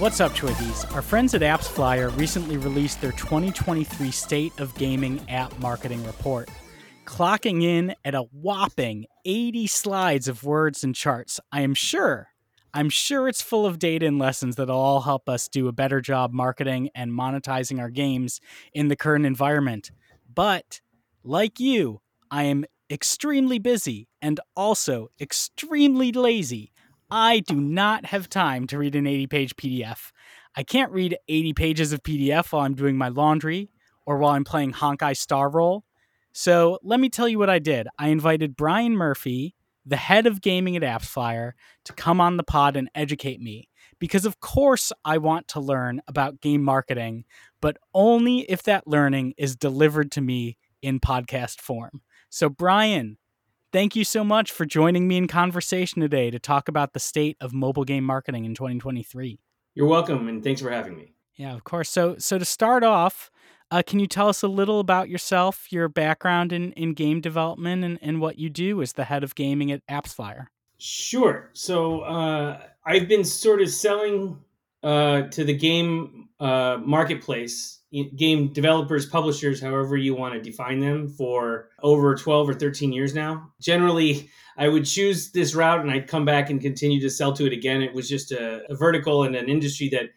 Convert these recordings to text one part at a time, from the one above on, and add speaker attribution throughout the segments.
Speaker 1: What's up, Twiggies? Our friends at AppsFlyer recently released their 2023 State of Gaming App Marketing Report, clocking in at a whopping 80 slides of words and charts. I am sure, I'm sure it's full of data and lessons that'll all help us do a better job marketing and monetizing our games in the current environment. But, like you, I am extremely busy and also extremely lazy. I do not have time to read an 80 page PDF. I can't read 80 pages of PDF while I'm doing my laundry or while I'm playing Honkai Star Rail. So let me tell you what I did. I invited Brian Murphy, the head of gaming at AppsFlyer, to come on the pod and educate me. Because, of course, I want to learn about game marketing, but only if that learning is delivered to me in podcast form. So, Brian, Thank you so much for joining me in conversation today to talk about the state of mobile game marketing in 2023.
Speaker 2: You're welcome, and thanks for having me.
Speaker 1: Yeah, of course. So, so to start off, uh, can you tell us a little about yourself, your background in, in game development, and, and what you do as the head of gaming at AppsFlyer?
Speaker 2: Sure. So, uh, I've been sort of selling uh, to the game uh, marketplace game developers, publishers, however you want to define them, for over 12 or 13 years now. Generally, I would choose this route and I'd come back and continue to sell to it again. It was just a, a vertical and an industry that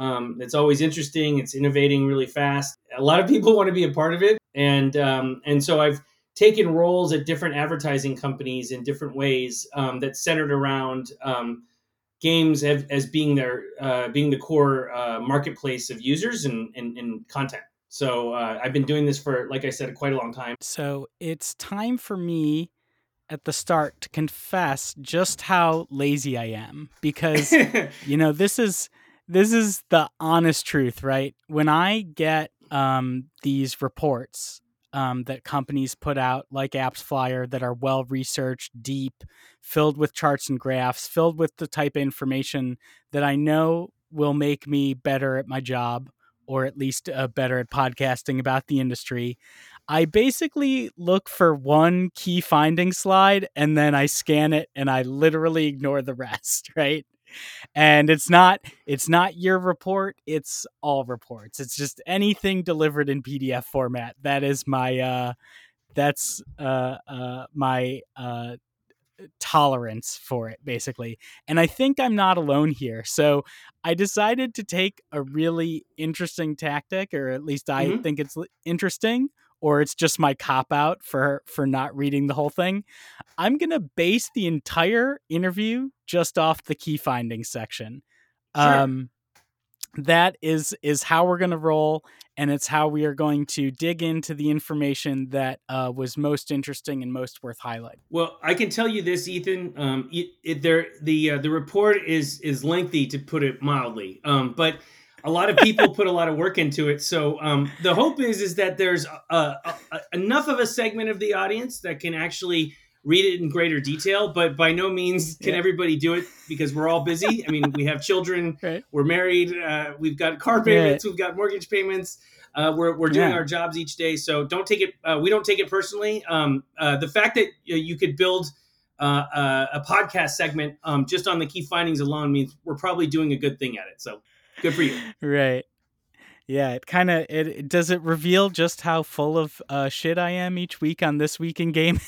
Speaker 2: um, it's always interesting. It's innovating really fast. A lot of people want to be a part of it, and um, and so I've taken roles at different advertising companies in different ways um, that centered around um, games have, as being their uh, being the core uh, marketplace of users and, and, and content. So uh, I've been doing this for, like I said, quite a long time.
Speaker 1: So it's time for me at the start to confess just how lazy I am because you know this is this is the honest truth, right? When I get um, these reports um, that companies put out, like AppsFlyer, that are well researched, deep, filled with charts and graphs, filled with the type of information that I know will make me better at my job or at least uh, better at podcasting about the industry. I basically look for one key finding slide and then I scan it and I literally ignore the rest, right? And it's not it's not your report it's all reports. It's just anything delivered in pdf format. That is my uh that's uh uh my uh tolerance for it basically. And i think i'm not alone here. So i decided to take a really interesting tactic or at least i mm-hmm. think it's interesting or it's just my cop out for for not reading the whole thing. I'm going to base the entire interview just off the key findings section. Sure. Um that is is how we're going to roll and it's how we are going to dig into the information that uh, was most interesting and most worth highlighting.
Speaker 2: Well, I can tell you this, Ethan. Um, it, it, there, the uh, the report is is lengthy to put it mildly, um, but a lot of people put a lot of work into it. So um, the hope is is that there's enough of a segment of the audience that can actually read it in greater detail. But by no means can yeah. everybody do it because we're all busy. I mean, we have children, right. we're married, uh, we've got car payments, we've got mortgage payments. Uh, we're, we're doing yeah. our jobs each day, so don't take it. Uh, we don't take it personally. Um, uh, the fact that you could build uh, uh, a podcast segment um, just on the key findings alone means we're probably doing a good thing at it. So Good for you.
Speaker 1: Right. Yeah, it kind of it does it reveal just how full of uh, shit I am each week on this week in gaming.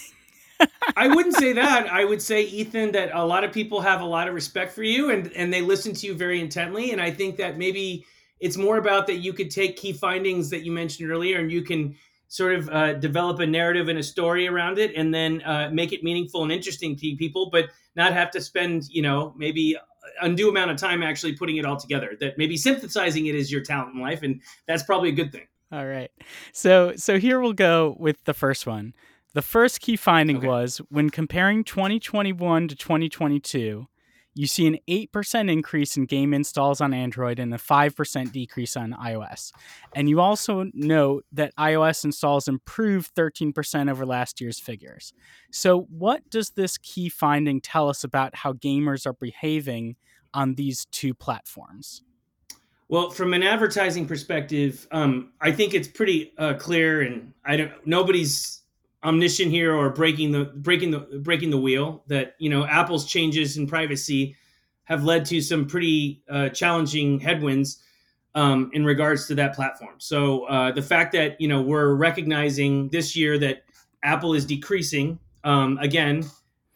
Speaker 2: I wouldn't say that. I would say Ethan that a lot of people have a lot of respect for you and and they listen to you very intently and I think that maybe it's more about that you could take key findings that you mentioned earlier and you can sort of uh, develop a narrative and a story around it and then uh, make it meaningful and interesting to people but not have to spend you know maybe undue amount of time actually putting it all together. That maybe synthesizing it is your talent in life, and that's probably a good thing.
Speaker 1: All right. So so here we'll go with the first one. The first key finding okay. was when comparing 2021 to 2022, you see an 8% increase in game installs on Android and a 5% decrease on iOS. And you also note that iOS installs improved 13% over last year's figures. So, what does this key finding tell us about how gamers are behaving on these two platforms?
Speaker 2: Well, from an advertising perspective, um, I think it's pretty uh, clear, and I don't. Nobody's omniscient here or breaking the breaking the breaking the wheel that you know apple's changes in privacy have led to some pretty uh, challenging headwinds um, in regards to that platform. So uh, the fact that you know we're recognizing this year that Apple is decreasing um, again,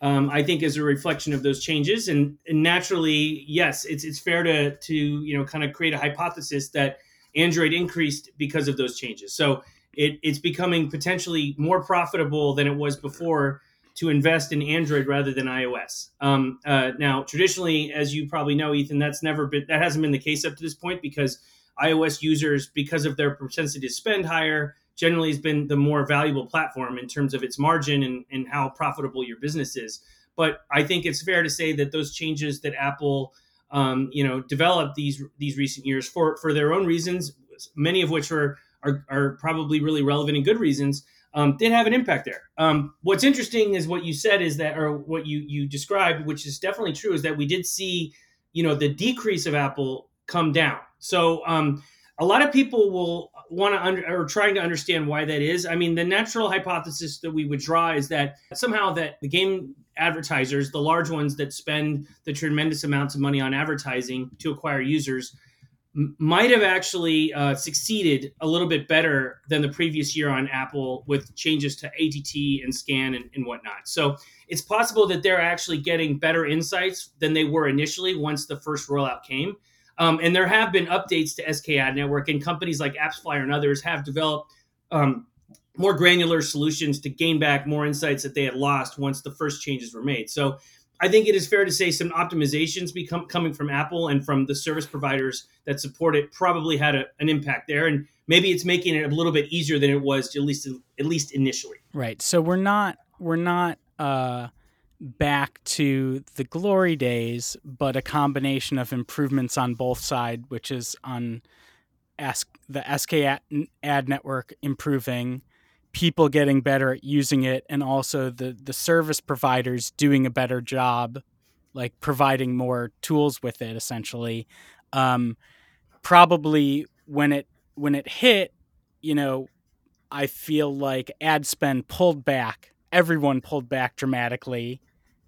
Speaker 2: um, I think is a reflection of those changes. And, and, naturally, yes, it's it's fair to to you know kind of create a hypothesis that Android increased because of those changes. So it, it's becoming potentially more profitable than it was before to invest in Android rather than iOS. Um, uh, now, traditionally, as you probably know, Ethan, that's never been that hasn't been the case up to this point because iOS users, because of their propensity to spend higher, generally has been the more valuable platform in terms of its margin and, and how profitable your business is. But I think it's fair to say that those changes that Apple, um, you know, developed these these recent years for for their own reasons, many of which are are, are probably really relevant and good reasons, um, did have an impact there. Um, what's interesting is what you said is that, or what you you described, which is definitely true, is that we did see, you know, the decrease of Apple come down. So um, a lot of people will want to under, or trying to understand why that is. I mean, the natural hypothesis that we would draw is that somehow that the game advertisers, the large ones that spend the tremendous amounts of money on advertising to acquire users, might have actually uh, succeeded a little bit better than the previous year on Apple with changes to ATT and SKAN and, and, whatnot. So it's possible that they're actually getting better insights than they were initially once the first rollout came. Um, and there have been updates to SK Ad Network, and companies like AppsFlyer and others have developed um, more granular solutions to gain back more insights that they had lost once the first changes were made. So I think it is fair to say some optimizations become coming from Apple and from the service providers that support it probably had a, an impact there, and maybe it's making it a little bit easier than it was at least at least initially.
Speaker 1: Right. So we're not we're not uh, back to the glory days, but a combination of improvements on both sides, which is on ask the SK ad network improving people getting better at using it and also the the service providers doing a better job like providing more tools with it essentially. Um, probably when it when it hit you know i feel like ad spend pulled back everyone pulled back dramatically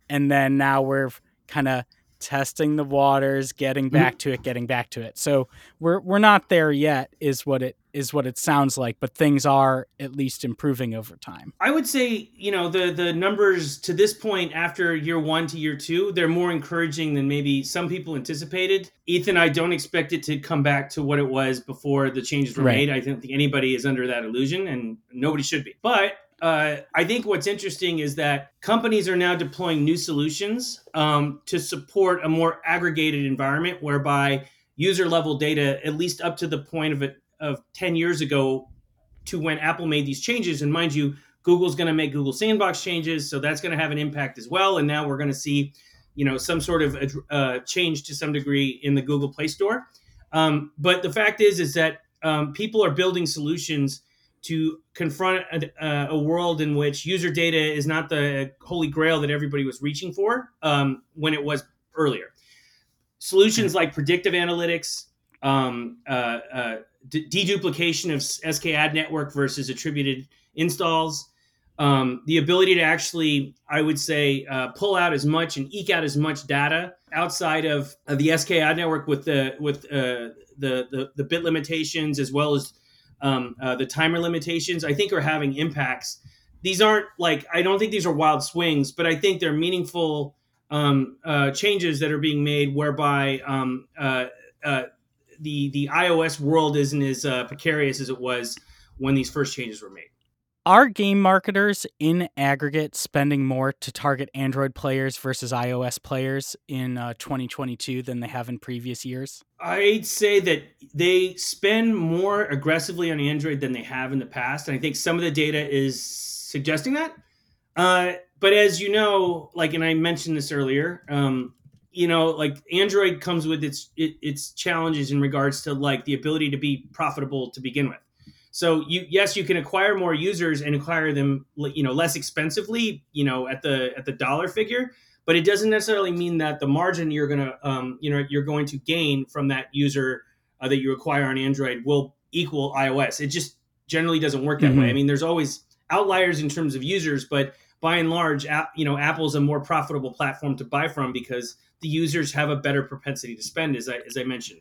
Speaker 1: and then now we're kind of testing the waters, getting mm-hmm. back to it, getting back to it. So we're we're not there yet is what it is what it sounds like, but things are at least improving over time.
Speaker 2: I would say, you know, the the numbers to this point after year 1 to year 2, they're more encouraging than maybe some people anticipated. Ethan, I don't expect it to come back to what it was before the changes were right. made. I don't think anybody is under that illusion and nobody should be. But uh, I think what's interesting is that companies are now deploying new solutions um, to support a more aggregated environment whereby user level data, at least up to the point of of 10 years ago to when Apple made these changes. And mind you, Google's going to make Google Sandbox changes, so that's going to have an impact as well. And now we're going to see, you know, some sort of uh, change to some degree in the Google Play Store. Um, but the fact is, is that um, people are building solutions to confront a, a, world in which user data is not the holy grail that everybody was reaching for um, when it was earlier. Solutions like predictive analytics, um, uh, uh, deduplication of SKAd Network versus attributed installs, um, the ability to actually, I would say, uh, pull out as much and eke out as much data outside of, of the SK Ad Network with the with uh, the, the the bit limitations as well as um, uh, the timer limitations, I think are having impacts. These aren't like I don't think these are wild swings, but I think they're meaningful um, uh, changes that are being made, whereby um, uh, uh the the iOS world isn't as uh, precarious as it was when these first changes were made.
Speaker 1: Are game marketers in aggregate spending more to target Android players versus iOS players in uh, 2022 than they have in previous years?
Speaker 2: I'd say that they spend more aggressively on Android than they have in the past. And I think some of the data is suggesting that. Uh, but as you know, like, and I mentioned this earlier, um, you know, like Android comes with its it, its challenges in regards to like the ability to be profitable to begin with. So you yes, you can acquire more users and acquire them you know less expensively, you know, at the at the dollar figure, but it doesn't necessarily mean that the margin you're going to um, you know you're going to gain from that user uh, that you acquire on Android will equal iOS. It just generally doesn't work that mm-hmm. way. I mean, there's always outliers in terms of users, but by and large, you know, Apple's a more profitable platform to buy from because the users have a better propensity to spend, as I as I mentioned.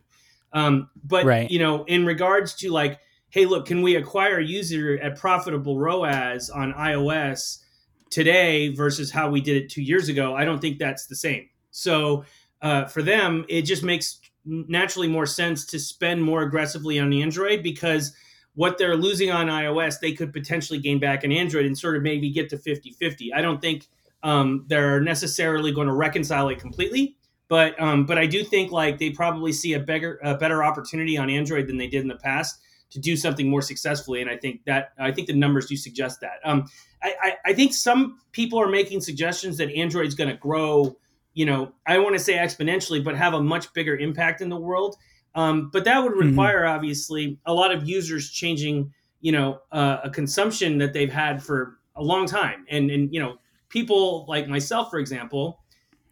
Speaker 2: Um, but right. you know, in regards to like, hey, look, can we acquire a user at profitable ROAS on iOS today versus how we did it two years ago? I don't think that's the same. So uh, for them, it just makes naturally more sense to spend more aggressively on Android because what they're losing on iOS, they could potentially gain back in Android and sort of maybe get to 50 50. I don't think um, they're necessarily going to reconcile it completely. But um, but I do think like they probably see a better a better opportunity on Android than they did in the past to do something more successfully. And I think that I think the numbers do suggest that. Um, I, I, I think some people are making suggestions that Android's going to grow. You know, I want to say exponentially, but have a much bigger impact in the world. Um, but that would mm-hmm. require mm-hmm. obviously a lot of users changing. You know, uh, a consumption that they've had for a long time, and and you know, people like myself, for example,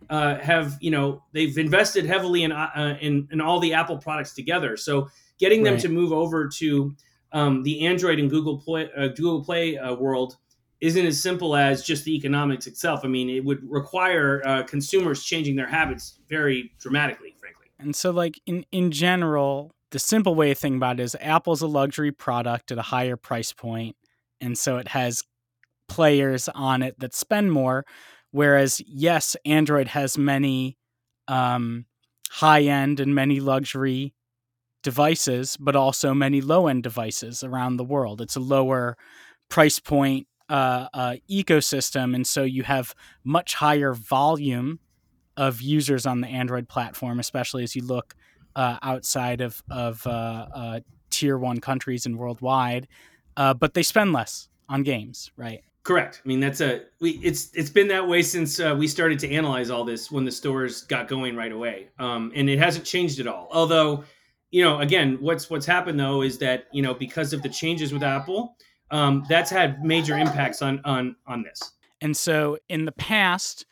Speaker 2: uh, have you know they've invested heavily in, uh, in, in all the Apple products together. So getting them right. to move over to um, the Android and Google Play uh, Google Play uh, world isn't as simple as just the economics itself. I mean, it would require uh, consumers changing their habits very dramatically, frankly.
Speaker 1: And so, like in in general, the simple way to think about it is Apple's a luxury product at a higher price point, and so it has players on it that spend more Whereas, yes, Android has many um, high end and many luxury devices, but also many low end devices around the world. It's a lower price point uh, uh, ecosystem. And so you have much higher volume of users on the Android platform, especially as you look uh, outside of, of uh, uh, tier one countries and worldwide. Uh, but they spend less on games, right?
Speaker 2: Correct. I mean, that's a we. It's it's been that way since uh, we started to analyze all this when the stores got going right away, um, and it hasn't changed at all. Although, you know, again, what's what's happened though is that you know because of the changes with Apple, um, that's had major impacts on on on this.
Speaker 1: And so, in the past,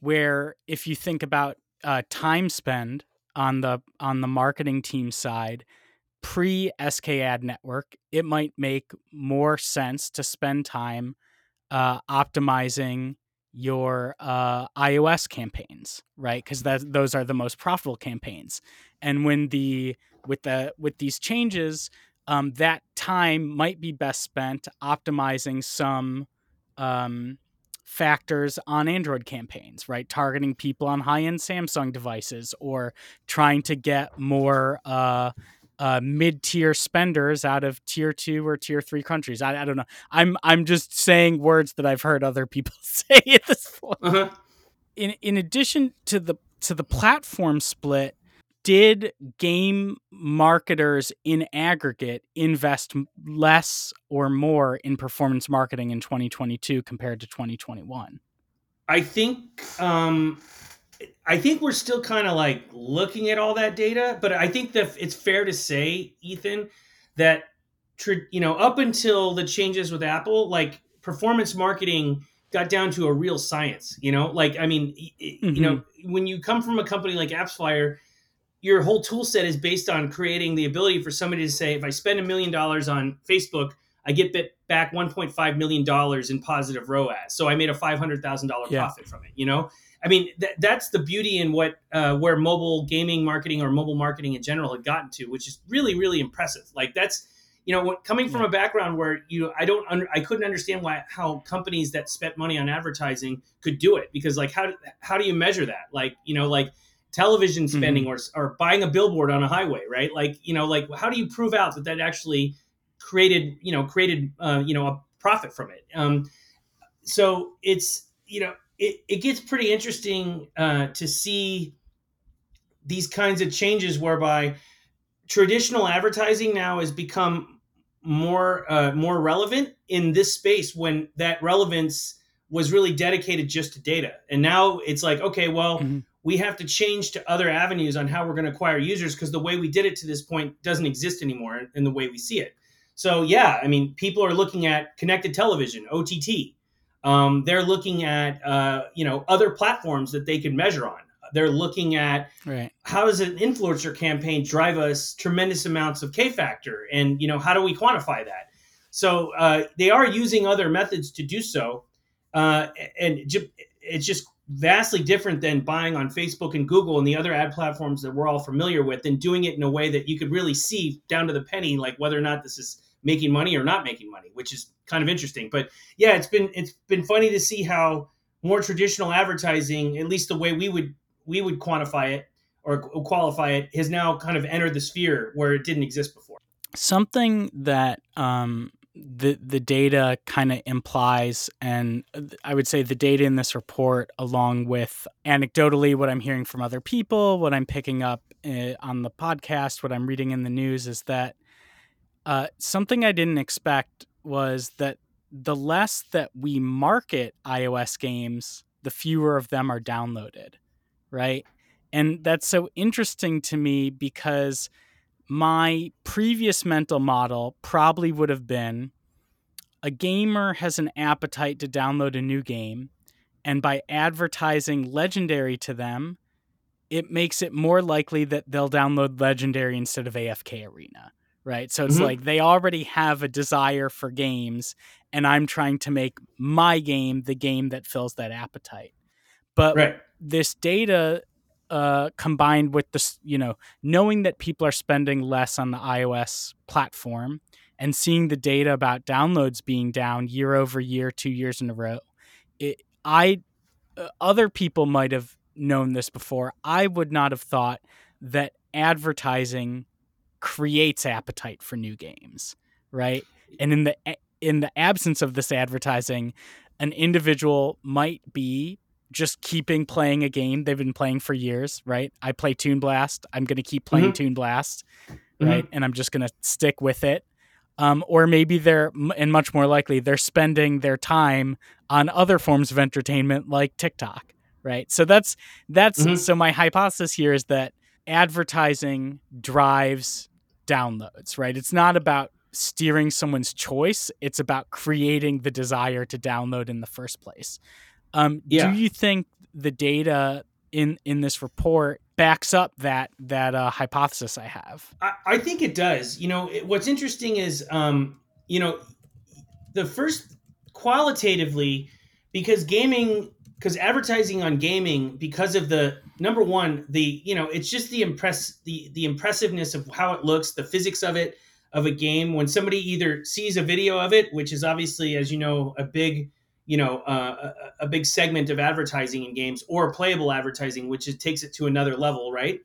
Speaker 1: where if you think about uh, time spend on the on the marketing team side, pre SK Ad Network, it might make more sense to spend time uh, optimizing your uh, iOS campaigns, right? Because that those are the most profitable campaigns. And when the with the with these changes, um, that time might be best spent optimizing some um, factors on Android campaigns, right? Targeting people on high end Samsung devices or trying to get more uh, uh, mid-tier spenders out of tier two or tier three countries. I, I, don't know. I'm I'm just saying words that I've heard other people say at this point. Uh-huh. In in addition to the to the platform split, did game marketers in aggregate invest less or more in performance marketing in 2022 compared to 2021?
Speaker 2: I think um, I think we're still kind of like looking at all that data, but I think that it's fair to say, Ethan, that you know up until the changes with Apple, like performance marketing got down to a real science. You know, like I mean, mm-hmm. you know, mm-hmm. when you come from a company like AppsFlyer, your whole tool set is based on creating the ability for somebody to say, if I spend a million dollars on Facebook, I get back 1.5 million dollars in positive ROAS. So I made a five hundred thousand dollar profit from it. You know I mean, th- that's the beauty in what uh, where mobile gaming marketing or mobile marketing in general had gotten to, which is really, really impressive. Like that's you know, what, coming from a background where you, I don't, under, I couldn't understand why how companies that spent money on advertising could do it because like how how do you measure that? Like you know, like television spending mm-hmm. or or buying a billboard on a highway, right? Like you know, like how do you prove out that that actually created you know created uh, you know a profit from it? Um, so it's you know it, it gets pretty interesting uh, to see these kinds of changes whereby traditional advertising now has become more uh, more relevant in this space when that relevance was really dedicated just to data and now it's like okay well mm-hmm. we have to change to other avenues on how we're going to acquire users because the way we did it to this point doesn't exist anymore in the way we see it so yeah i mean people are looking at connected television ott um, they're looking at uh, you know other platforms that they can measure on. They're looking at right. how does an influencer campaign drive us tremendous amounts of K factor, and you know how do we quantify that? So uh, they are using other methods to do so. uh, and it's just vastly different than buying on Facebook and Google and the other ad platforms that we're all familiar with, and doing it in a way that you could really see down to the penny, like whether or not this is making money or not making money, which is kind of interesting. But yeah, it's been it's been funny to see how more traditional advertising, at least the way we would we would quantify it or qualify it, has now kind of entered the sphere where it didn't exist before.
Speaker 1: Something that um, the the data kind of implies, and I would say the data in this report, along with anecdotally what I'm hearing from other people, what I'm picking up uh, on the podcast, what I'm reading in the news, is that uh, something I didn't expect was that the less that we market iOS games, the fewer of them are downloaded, right? And that's so interesting to me because my previous mental model probably would have been a gamer has an appetite to download a new game, and by advertising Legendary to them, it makes it more likely that they'll download Legendary instead of AFK Arena right? So it's mm-hmm. like they already have a desire for games, and I'm trying to make my game the game that fills that appetite. But right. this data uh, combined with this, you know, knowing that people are spending less on the iOS platform and seeing the data about downloads being down year over year, two years in a row, it, I uh, other people might have known this before. I would not have thought that advertising creates appetite for new games, right? And in the in the absence of this advertising, an individual might be just keeping playing a game they've been playing for years, right? I play Toon Blast. I'm going to keep playing mm-hmm. Toon Blast, right? Mm-hmm. And I'm just going to stick with it. Um, or maybe they're, and much more likely, they're spending their time on other forms of entertainment like TikTok, right? So that's that's mm-hmm. so my hypothesis here is that advertising drives downloads, right? It's not about steering someone's choice, it's about creating the desire to download in the first place. Um, yeah. Do you think the data in in this report backs up that that uh, hypothesis I have?
Speaker 2: I, I, think it does. You know, it, what's interesting is, um, you know, the first qualitatively because gaming because advertising on gaming because of the number one the you know it's just the impress the the impressiveness of how it looks the physics of it of a game. When somebody either sees a video of it which is obviously as you know a big you know uh, a, a, big segment of advertising in games or playable advertising which it takes it to another level right?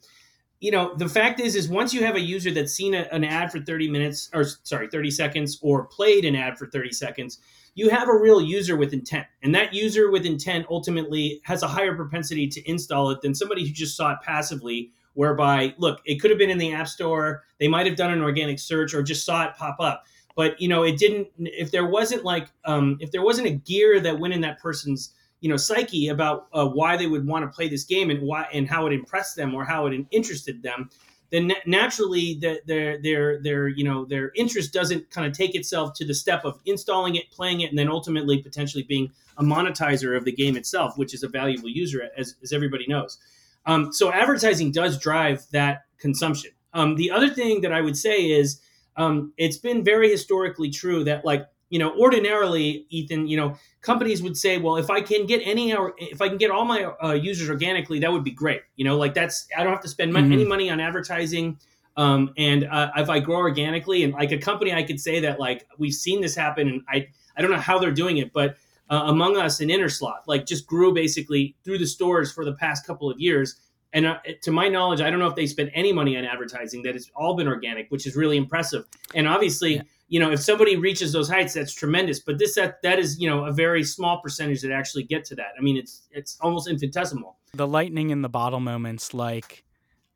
Speaker 2: You know the fact is is once you have a user that's seen a, an ad for 30 minutes or sorry 30 seconds or played an ad for 30 seconds you have a real user with intent. And that user with intent ultimately has a higher propensity to install it than somebody who just saw it passively, whereby, look, it could have been in the App Store, they might have done an organic search or just saw it pop up. But you know, it didn't. If there wasn't like, um, if there wasn't a gear that went in that person's, you know, psyche about uh, why they would want to play this game and why and how it impressed them or how it interested them, then naturally the, their their their you know their interest doesn't kind of take itself to the step of installing it, playing it, and then ultimately potentially being a monetizer of the game itself, which is a valuable user, as, as everybody knows. Um, so advertising does drive that consumption. Um, the other thing that I would say is um, it's been very historically true that like you know, ordinarily, Ethan, you know, companies would say, well, if I can get any, if I can get all my uh, users organically, that would be great. You know, like that's, I don't have to spend mm-hmm. any money on advertising. Um, and uh, if I grow organically and like a company, I could say that like we've seen this happen and I, I don't know how they're doing it, but uh, Among Us and Innersloth, like just grew basically through the stores for the past couple of years. And uh, to my knowledge, I don't know if they spent any money on advertising. That has all been organic, which is really impressive. And obviously, yeah you know, if somebody reaches those heights, that's tremendous. But this that that is you know a very small percentage that actually get to that. I mean, it's it's almost infinitesimal.
Speaker 1: The lightning in the bottle moments, like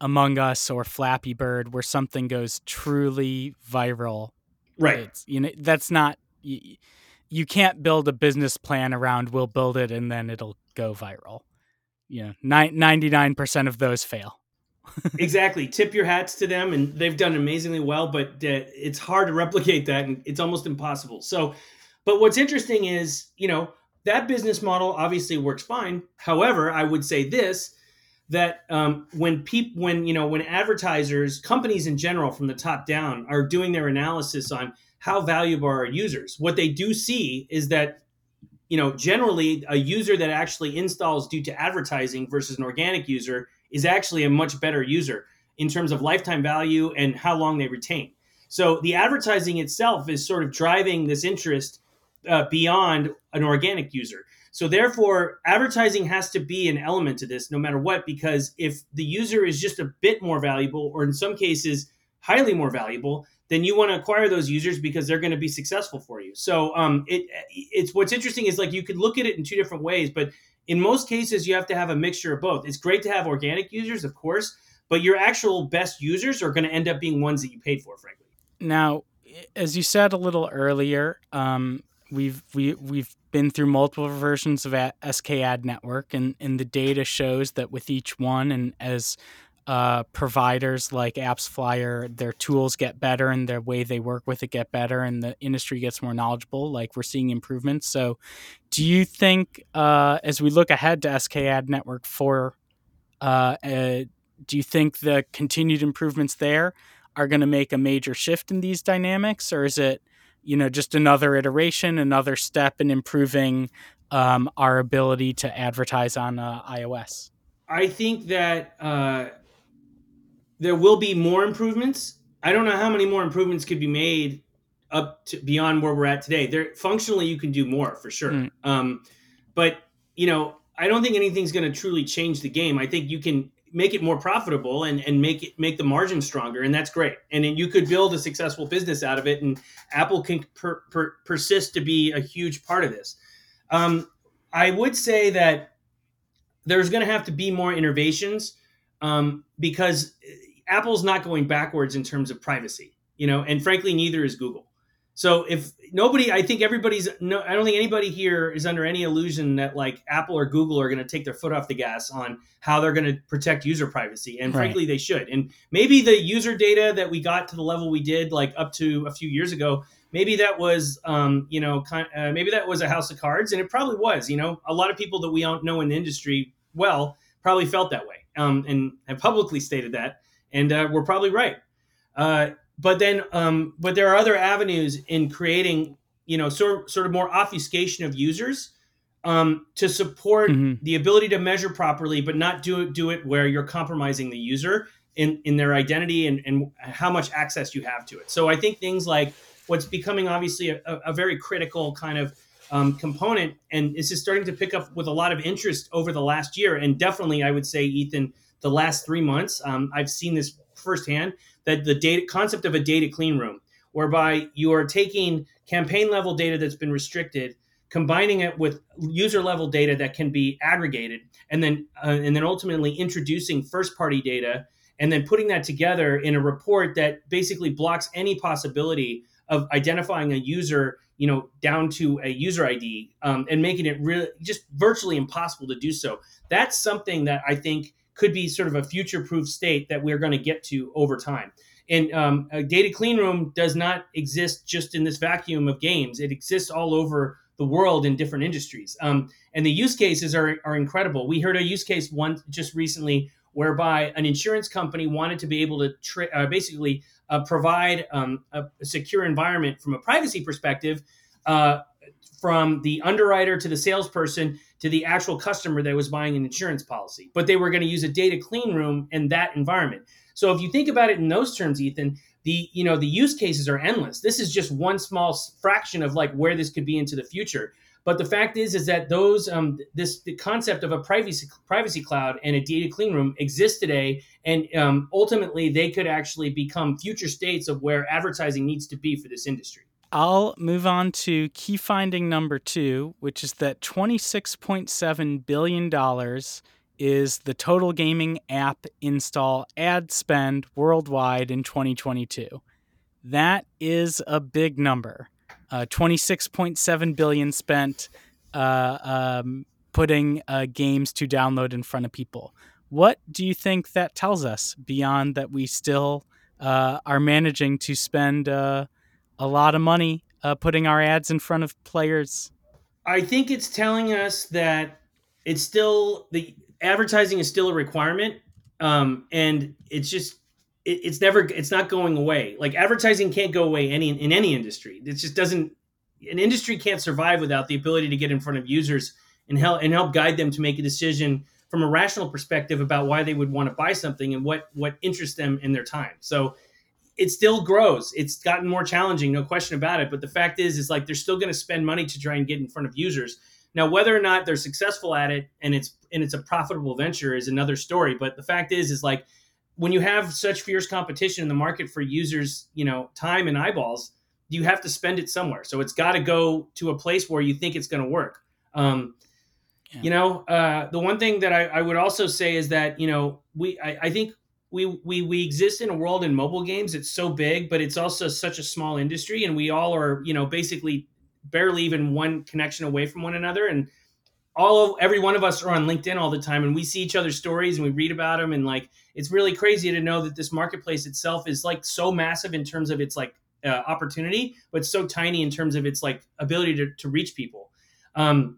Speaker 1: Among Us or Flappy Bird, where something goes truly viral.
Speaker 2: Right. It's,
Speaker 1: you know, that's not. You, you can't build a business plan around we'll build it and then it'll go viral. You know, 99% of those fail
Speaker 2: exactly. Tip your hats to them, and they've done amazingly well. But uh, it's hard to replicate that, and it's almost impossible. So, but what's interesting is, you know, that business model obviously works fine. However, I would say this that um, when people, when you know, when advertisers, companies in general, from the top down, are doing their analysis on how valuable are users, what they do see is that you know, generally a user that actually installs due to advertising versus an organic user is actually a much better user in terms of lifetime value and how long they retain. So the advertising itself is sort of driving this interest uh, beyond an organic user. So therefore, advertising has to be an element to this, no matter what, because if the user is just a bit more valuable, or in some cases highly more valuable, then you want to acquire those users because they're going to be successful for you. So um, it it's what's interesting is like you could look at it in two different ways, but in most cases you have to have a mixture of both. It's great to have organic users, of course, but your actual best users are going to end up being ones that you paid for, frankly.
Speaker 1: Now, as you said a little earlier, um, we've we we've been through multiple versions of SK Ad Network, and and the data shows that with each one, and as uh, providers like AppsFlyer, their tools get better and their way they work with it get better, and the industry gets more knowledgeable. Like we're seeing improvements. So, do you think uh, as we look ahead to SK Ad Network four, uh, uh, do you think the continued improvements there are going to make a major shift in these dynamics, or is it you know just another iteration, another step in improving um, our ability to advertise on uh, iOS?
Speaker 2: I think that uh, there will be more improvements. I don't know how many more improvements could be made up to beyond where we're at today. There functionally you can do more for sure. Mm. Um, but you know, I don't think anything's going to truly change the game. I think you can make it more profitable and, and make it make the margin stronger and that's great and then you could build a successful business out of it and apple can per, per, persist to be a huge part of this um, i would say that there's going to have to be more innovations um, because Apple's not going backwards in terms of privacy, you know, and frankly, neither is Google. So if nobody, I think everybody's no, I don't think anybody here is under any illusion that like Apple or Google are going to take their foot off the gas on how they're going to protect user privacy, and right. frankly, they should. And maybe the user data that we got to the level we did, like up to a few years ago, maybe that was, um, you know, kind, uh, maybe that was a house of cards, and it probably was. You know, a lot of people that we don't know in the industry well probably felt that way, um, and have publicly stated that and uh, we're probably right. Uh, but then, um, but there are other avenues in creating, you know, sort sort of more obfuscation of users um, to support mm-hmm. the ability to measure properly, but not do it do it where you're compromising the user in in their identity and, and how much access you have to it. So I think things like what's becoming obviously a, a very critical kind of um, component, and this is starting to pick up with a lot of interest over the last year, and definitely I would say, Ethan, the last three months. Um, I've seen this firsthand that the data concept of a data clean room, whereby you are taking campaign level data that's been restricted, combining it with user level data that can be aggregated, and then uh, and then ultimately introducing first party data, and then putting that together in a report that basically blocks any possibility of identifying a user you know down to a user id um, and making it really just virtually impossible to do so that's something that i think could be sort of a future proof state that we're going to get to over time. And um, a data clean room does not exist just in this vacuum of games. It exists all over the world in different industries. Um, and the use cases are, are incredible. We heard a use case one just recently whereby an insurance company wanted to be able to uh, basically uh, provide um, a, a, secure environment from a privacy perspective uh, from the underwriter to the salesperson to the actual customer that was buying an insurance policy. But they were going to use a data clean room in that environment. So if you think about it in those terms, Ethan, the you know the use cases are endless. This is just one small fraction of like where this could be into the future. But the fact is, is that those um, this the concept of a privacy privacy cloud and a data clean room exists today, and um, ultimately they could actually become future states of where advertising needs to be for this industry.
Speaker 1: I'll move on to key finding number two, which is that $26.7 billion is the total gaming app install ad spend worldwide in 2022. That is a big number. Uh, 26.7 billion spent uh, um, putting uh, games to download in front of people. What do you think that tells us beyond that we still uh, are managing to spend uh, a lot of money uh, putting our ads in front of players?
Speaker 2: I think it's telling us that it's still the advertising is still a requirement, um, and it's just it, it's never it's not going away. Like advertising can't go away any in any industry. It just doesn't an industry can't survive without the ability to get in front of users and help and help guide them to make a decision from a rational perspective about why they would want to buy something and what what interests them in their time. So it still grows. It's gotten more challenging, no question about it. But the fact is, is like they're still going to spend money to try and get in front of users. Now, whether or not they're successful at it and it's and it's a profitable venture is another story. But the fact is, is like when you have such fierce competition in the market for users, you know, time and eyeballs, you have to spend it somewhere. So it's got to go to a place where you think it's going to work. Um, yeah. You know, uh, the one thing that I, I, would also say is that you know we I, I think we, we we exist in a world in mobile games. It's so big, but it's also such a small industry, and we all are you know basically barely even one connection away from one another. And all of, every one of us are on LinkedIn all the time, and we see each other's stories and we read about them, and like it's really crazy to know that this marketplace itself is like so massive in terms of its like uh, opportunity, but so tiny in terms of its like ability to, to reach people. Um,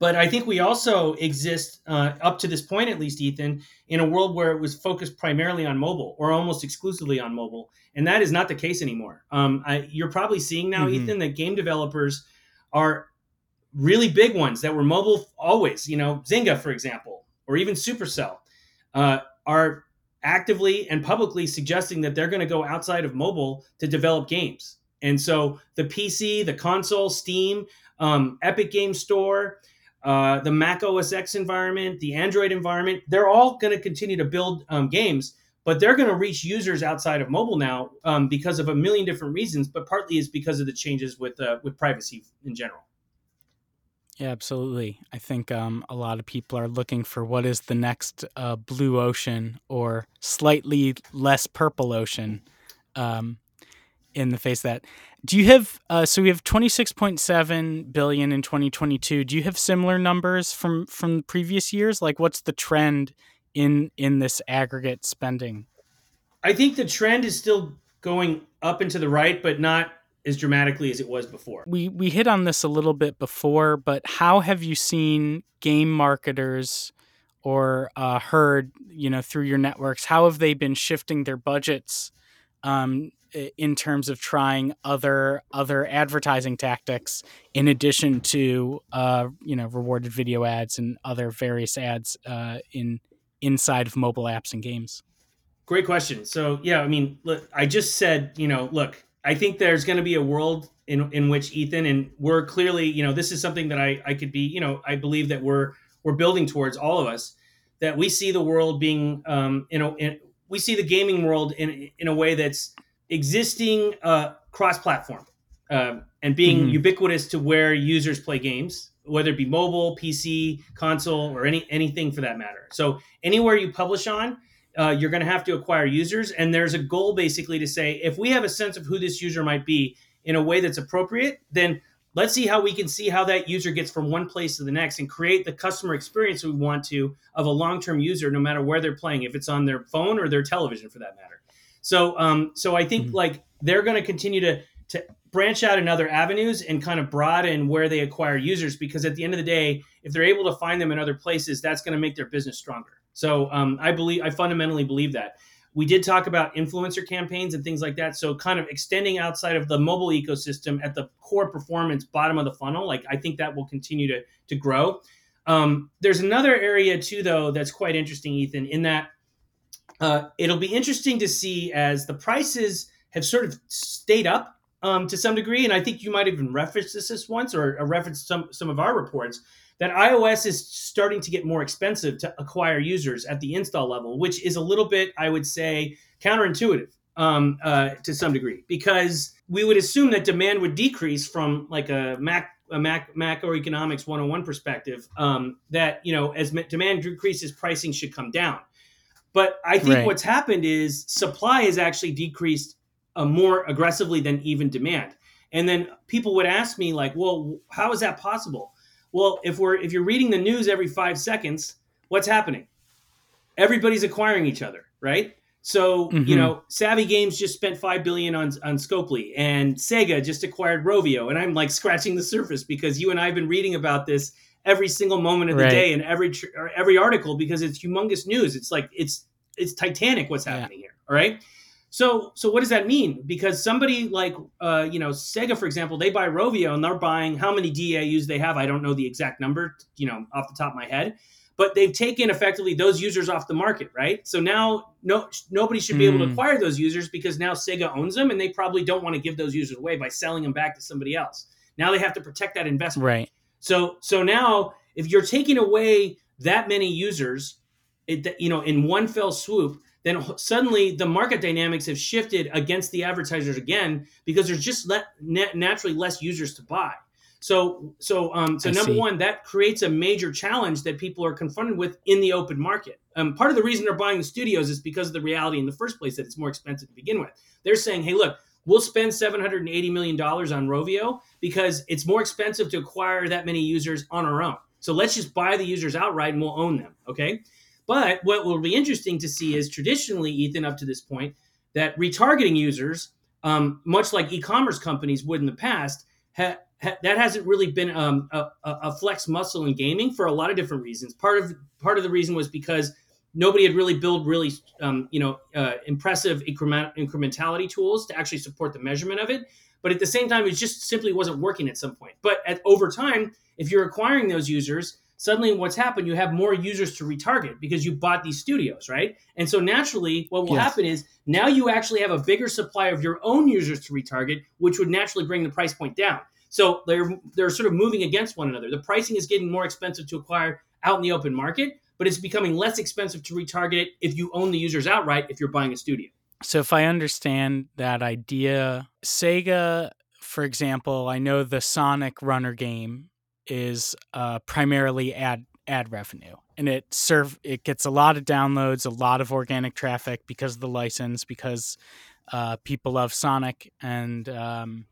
Speaker 2: but I think we also exist, uh, up to this point at least, Ethan, in a world where it was focused primarily on mobile or almost exclusively on mobile. And that is not the case anymore. Um, I, you're probably seeing now, mm-hmm. Ethan, that game developers are really big ones that were mobile always, you know, Zynga, for example, or even Supercell, uh, are actively and publicly suggesting that they're going to go outside of mobile to develop games. And so the PC, the console, Steam, um, Epic Game Store, uh, the Mac OS X environment, the Android environment, they're all going to continue to build um, games, but they're going to reach users outside of mobile now um, because of a million different reasons. But partly is because of the changes with uh, with privacy in general.
Speaker 1: Yeah, absolutely. I think um, a lot of people are looking for what is the next uh, blue ocean or slightly less purple ocean um, in the face that. Do you have uh, so we have 26.7 billion in 2022. Do you have similar numbers from from previous years? Like what's the trend in in this aggregate spending?
Speaker 2: I think the trend is still going up and to the right, but not as dramatically as it was before.
Speaker 1: We we hit on this a little bit before, but how have you seen game marketers or uh, heard you know through your networks? How have they been shifting their budgets um, in terms of trying other other advertising tactics in addition to uh, you know rewarded video ads and other various ads uh, in inside of mobile apps and games?
Speaker 2: Great question. So yeah, I mean, look, I just said you know, look, I think there's going to be a world in in which Ethan and we're clearly you know this is something that I I could be you know I believe that we're we're building towards all of us that we see the world being um, you know in, we see the gaming world in in a way that's existing uh, cross-platform uh, and being mm-hmm. ubiquitous to where users play games, whether it be mobile, PC, console, or any anything for that matter. So anywhere you publish on, uh, you're going to have to acquire users, and there's a goal basically to say if we have a sense of who this user might be in a way that's appropriate, then let's see how we can see how that user gets from one place to the next and create the customer experience we want to of a long-term user no matter where they're playing if it's on their phone or their television for that matter so, um, so I think mm-hmm. like they're going to continue to to branch out in other avenues and kind of broaden where they acquire users because at the end of the day, if they're able to find them in other places, that's going to make their business stronger. So, um, I believe I fundamentally believe that. We did talk about influencer campaigns and things like that. So, kind of extending outside of the mobile ecosystem at the core performance bottom of the funnel, like I think that will continue to to grow. Um, there's another area too, though, that's quite interesting, Ethan, in that uh, it'll be interesting to see as the prices have sort of stayed up um, to some degree, and I think you might even reference this this once or, or reference some some of our reports that iOS is starting to get more expensive to acquire users at the install level, which is a little bit, I would say, counterintuitive um, uh, to some degree, because we would assume that demand would decrease from like a Mac a Mac macroeconomics 101 perspective. Um, that you know, as demand decreases, pricing should come down. But I think right. what's happened is supply has actually decreased uh, more aggressively than even demand. And then people would ask me like, "Well, how is that possible?" Well, if we're if you're reading the news every 5 seconds, what's happening? Everybody's acquiring each other, right? So, mm-hmm. you know, Savvy Games just spent 5 billion on on Scopely and Sega just acquired Rovio and I'm like scratching the surface because you and I have been reading about this every single moment of the right. day and every every article because it's humongous news. It's like it's it's titanic what's happening yeah. here. All right. So, so what does that mean? Because somebody like, uh, you know, Sega, for example, they buy Rovio and they're buying how many DAUs they have. I don't know the exact number, you know, off the top of my head, but they've taken effectively those users off the market, right? So now, no, nobody should be able to
Speaker 1: Mm.
Speaker 2: acquire those users because now Sega owns them, and they probably don't want to give those users away by selling them back to somebody else. Now they have to protect that investment.
Speaker 1: Right.
Speaker 2: So so now if you're taking away that many users, it, you know, in one fell swoop, then suddenly the market dynamics have shifted against the advertisers again because there's just let, nat- naturally less users to buy. So so um so
Speaker 1: I
Speaker 2: number
Speaker 1: see.
Speaker 2: one that creates a major challenge that people are confronted with in the open market. Um, part of the reason they're buying the studios is because of the reality in the first place that it's more expensive to begin with. They're saying, hey, look, we'll spend 780 million dollars on Rovio because it's more expensive to acquire that many users on our own. So let's just buy the users outright and we'll own them. Okay. But what will be interesting to see is traditionally, Ethan, up to this point, that retargeting users, um, much like e-commerce companies would in the past, ha- ha- that hasn't really been um, a a flex muscle in gaming for a lot of different reasons. Part of part of the reason was because nobody had really built really um, you know uh, impressive increment, incrementality tools to actually support the measurement of it. But at the same time, it just simply wasn't working at some point. But at, over time, if you're acquiring those users, suddenly what's happened, you have more users to retarget because you bought these studios, right? And so naturally, what will
Speaker 1: Yes.
Speaker 2: happen is now you actually have a bigger supply of your own users to retarget, which would naturally bring the price point down. So they're they're sort of moving against one another. The pricing is getting more expensive to acquire out in the open market, but it's becoming less expensive to retarget it if you own the users outright if you're buying a studio.
Speaker 1: So if I understand that idea, Sega, for example, I know the Sonic Runner game is uh, primarily ad ad revenue, and it serve it gets a lot of downloads, a lot of organic traffic because of the license, because uh, people love Sonic, and um,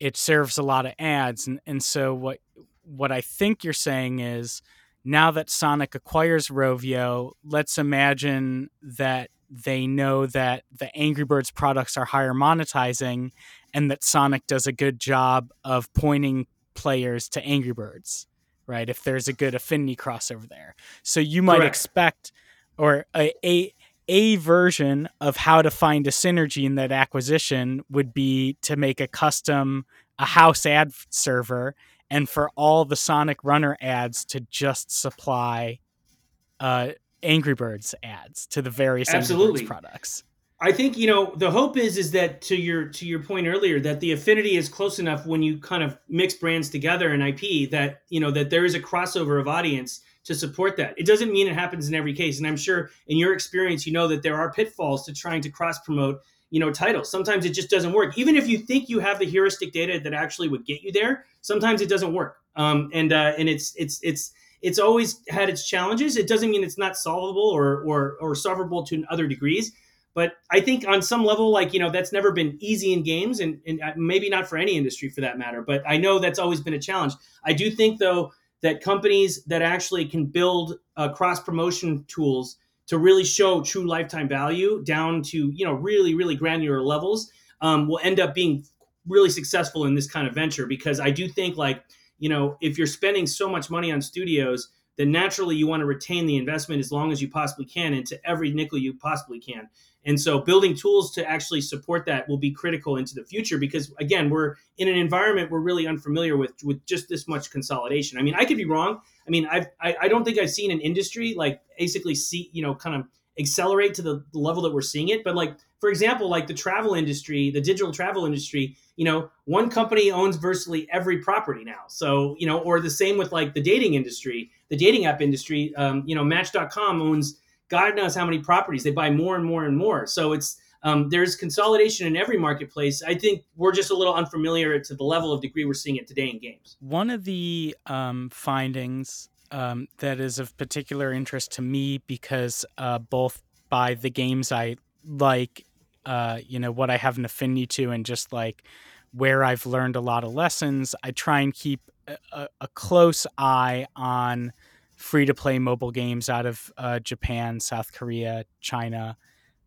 Speaker 1: it serves a lot of ads, and and so what what I think you're saying is now that Sonic acquires Rovio, let's imagine that they know that the Angry Birds products are higher monetizing and that Sonic does a good job of pointing players to Angry Birds, right? If there's a good affinity crossover there. So you might
Speaker 2: Correct.
Speaker 1: expect or a, a a version of how to find a synergy in that acquisition would be to make a custom a house ad server and for all the Sonic Runner ads to just supply uh, Angry Birds ads to the various
Speaker 2: Absolutely.
Speaker 1: Products.
Speaker 2: I think you know the hope is is that to your to your point earlier that the affinity is close enough when you kind of mix brands together in IP that you know that there is a crossover of audience to support that. It doesn't mean it happens in every case, and I'm sure in your experience you know that there are pitfalls to trying to cross promote you know titles. Sometimes it just doesn't work. Even if you think you have the heuristic data that actually would get you there, sometimes it doesn't work. Um, and uh, and it's it's it's it's always had its challenges. It doesn't mean it's not solvable or or or solvable to other degrees. But I think on some level, like you know, that's never been easy in games, and, and uh, maybe not for any industry for that matter. But I know that's always been a challenge. I do think though that companies that actually can build uh, cross promotion tools to really show true lifetime value down to you know really really granular levels um, will end up being really successful in this kind of venture because I do think like you know if you're spending so much money on studios then naturally you want to retain the investment as long as you possibly can into every nickel you possibly can and so building tools to actually support that will be critical into the future because again, we're in an environment we're really unfamiliar with with just this much consolidation. I mean, I could be wrong. I mean, I've, I I don't think I've seen an industry like basically see you know kind of accelerate to the level that we're seeing it. But like for example, like the travel industry, the digital travel industry, you know, one company owns virtually every property now. So you know, or the same with like the dating industry, the dating app industry. Um, you know, Match.com owns God knows how many properties. They buy more and more and more. So it's um, there's consolidation in every marketplace. I think we're just a little unfamiliar to the level of degree we're seeing it today in games.
Speaker 1: One of the um, findings um, that is of particular interest to me because uh, both by the games I like, uh, you know, what I have an affinity to, and just like where I've learned a lot of lessons, I try and keep a, a close eye on free to play mobile games out of uh, Japan, South Korea, China.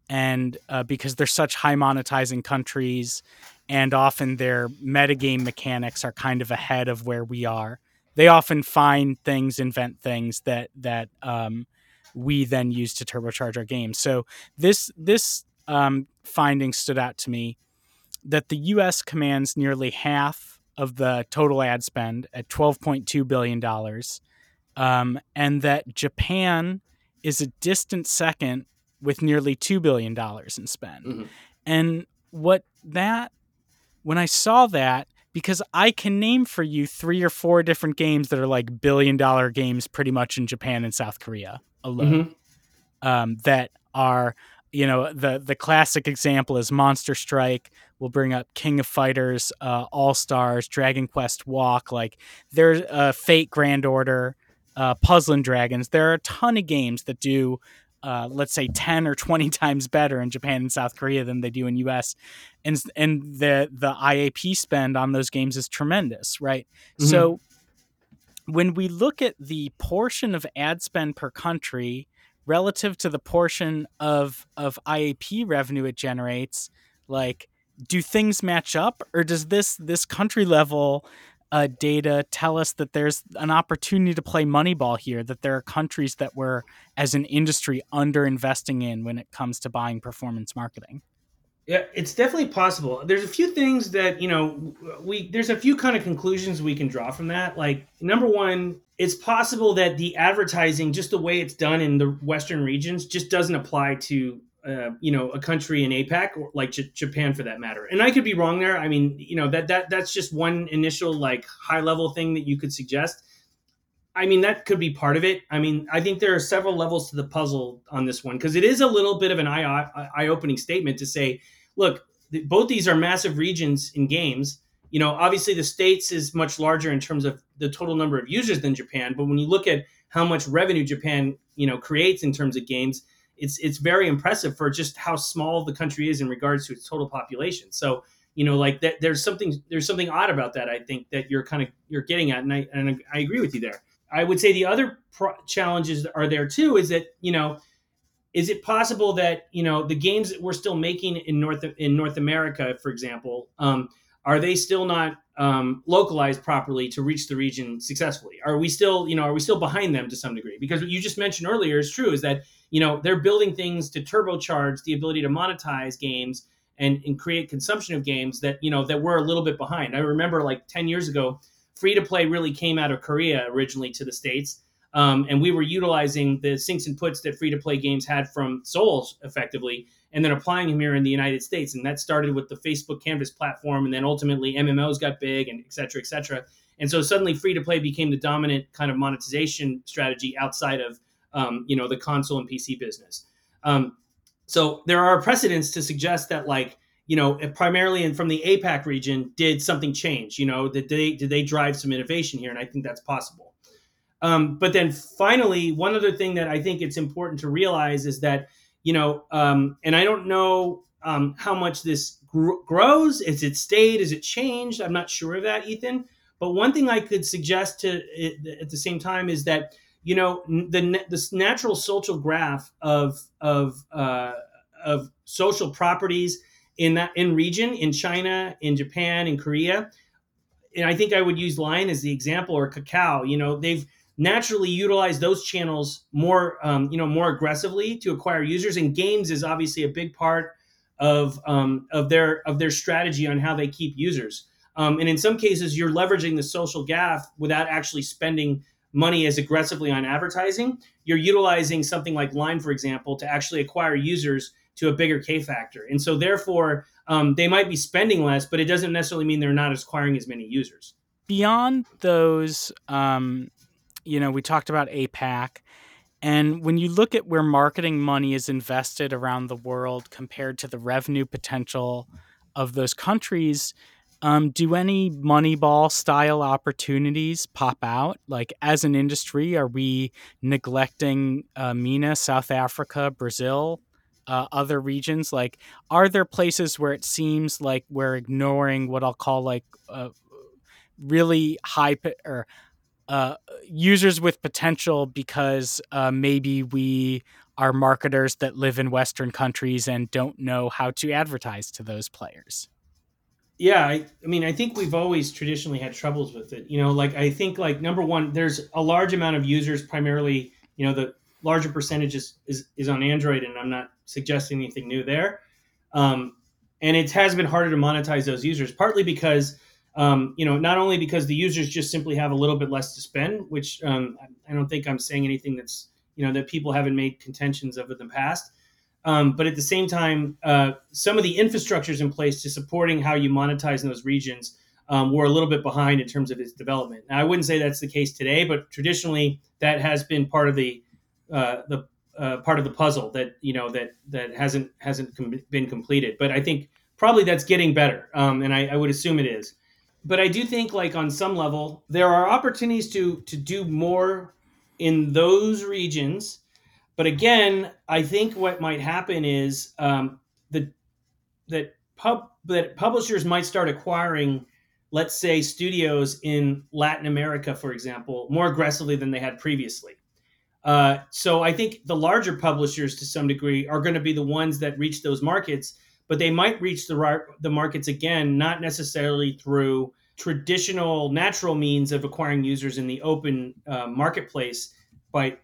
Speaker 1: And uh, because they're such high monetizing countries, and often their metagame mechanics are kind of ahead of where we are, they often find things, invent things that that um, we then use to turbocharge our games. So this this um, finding stood out to me that the U.S. commands nearly half of the total ad spend at $12.2 billion, um, and that Japan is a distant second with nearly $2 billion in spend. Mm-hmm. And what that, when I saw that, because I can name for you three or four different games that are like billion dollar games pretty much in Japan and South Korea alone mm-hmm. um, that are you know the the classic example is Monster Strike. We'll bring up King of Fighters, uh, All Stars, Dragon Quest Walk. Like there's uh, Fate Grand Order, uh, Puzzle and Dragons. There are a ton of games that do. Uh, let's say 10 or 20 times better in Japan and South Korea than they do in US and and the the IAP spend on those games is tremendous right mm-hmm. so when we look at the portion of ad spend per country relative to the portion of of IAP revenue it generates, like do things match up or does this this country level uh, data tell us that there's an opportunity to play moneyball here that there are countries that we're as an industry under investing in when it comes to buying performance marketing
Speaker 2: yeah, it's definitely possible. There's a few things that, you know, we there's a few kind of conclusions we can draw from that. Like number 1, it's possible that the advertising just the way it's done in the western regions just doesn't apply to uh, you know a country in APAC or like J- Japan for that matter. And I could be wrong there. I mean, you know, that that that's just one initial like high level thing that you could suggest. I mean, that could be part of it. I mean, I think there are several levels to the puzzle on this one because it is a little bit of an eye eye opening statement to say, look, both these are massive regions in games. You know, obviously the states is much larger in terms of the total number of users than Japan, but when you look at how much revenue Japan, you know, creates in terms of games, it's it's very impressive for just how small the country is in regards to its total population. So, you know, like that, there's something there's something odd about that. I think that you're kind of you're getting at, and I and I agree with you there. I would say the other pro- challenges are there too is that you know is it possible that you know the games that we're still making in North in North America, for example, um, are they still not um, localized properly to reach the region successfully? Are we still you know are we still behind them to some degree? Because what you just mentioned earlier is true is that you know they're building things to turbocharge the ability to monetize games and, and create consumption of games that you know that we're a little bit behind. I remember like ten years ago free to play really came out of Korea originally to the States. Um, and we were utilizing the sinks and puts that free to play games had from Souls effectively, and then applying them here in the United States. And that started with the Facebook Canvas platform, and then ultimately MMOs got big, and et cetera, et cetera. And so suddenly free to play became the dominant kind of monetization strategy outside of um, you know the console and PC business. Um, so there are precedents to suggest that like you know, primarily and from the APAC region, did something change? You know, did they did they drive some innovation here? And I think that's possible. Um, but then finally, one other thing that I think it's important to realize is that you know, um, and I don't know um, how much this gr- grows. Is it stayed? Is it changed? I'm not sure of that, Ethan. But one thing I could suggest to at the same time is that you know the this natural social graph of of uh, of social properties in that in region in China, in Japan, in Korea. And I think I would use Line as the example or Kakao. You know, they've naturally utilized those channels more, um, you know, more aggressively to acquire users. And games is obviously a big part of um, of their of their strategy on how they keep users. Um, and in some cases, you're leveraging the social graph without actually spending money as aggressively on advertising. You're utilizing something like Line, for example, to actually acquire users to a bigger K factor. And so therefore, um, they might be spending less, but it doesn't necessarily mean they're not acquiring as many users.
Speaker 1: Beyond those, um, you know, we talked about APAC. And when you look at where marketing money is invested around the world compared to the revenue potential of those countries, um, do any Moneyball style opportunities pop out? Like as an industry, are we neglecting uh, MENA, South Africa, Brazil uh, other regions? Like, are there places where it seems like we're ignoring what I'll call like uh, really high or uh, users with potential because uh, maybe we are marketers that live in Western countries and don't know how to advertise to those players?
Speaker 2: Yeah, I, I mean, I think we've always traditionally had troubles with it. You know, like I think like number one, there's a large amount of users, primarily, you know, the larger percentage is, is, is on Android, and I'm not suggesting anything new there. Um, and it has been harder to monetize those users, partly because um, you know not only because the users just simply have a little bit less to spend, which um, I don't think I'm saying anything that's you know that people haven't made contentions of in the past. Um, but at the same time, uh, some of the infrastructures in place to supporting how you monetize in those regions um, were a little bit behind in terms of its development. Now, I wouldn't say that's the case today, but traditionally that has been part of the uh, the uh, part of the puzzle that you know that that hasn't hasn't com- been completed. But I think probably that's getting better, um, and I, I would assume it is. But I do think, like on some level, there are opportunities to to do more in those regions. But again, I think what might happen is um, the that pub that publishers might start acquiring let's say studios in Latin America, for example, more aggressively than they had previously. Uh, so I think the larger publishers, to some degree, are going to be the ones that reach those markets, but they might reach the the markets again, not necessarily through traditional natural means of acquiring users in the open uh, marketplace by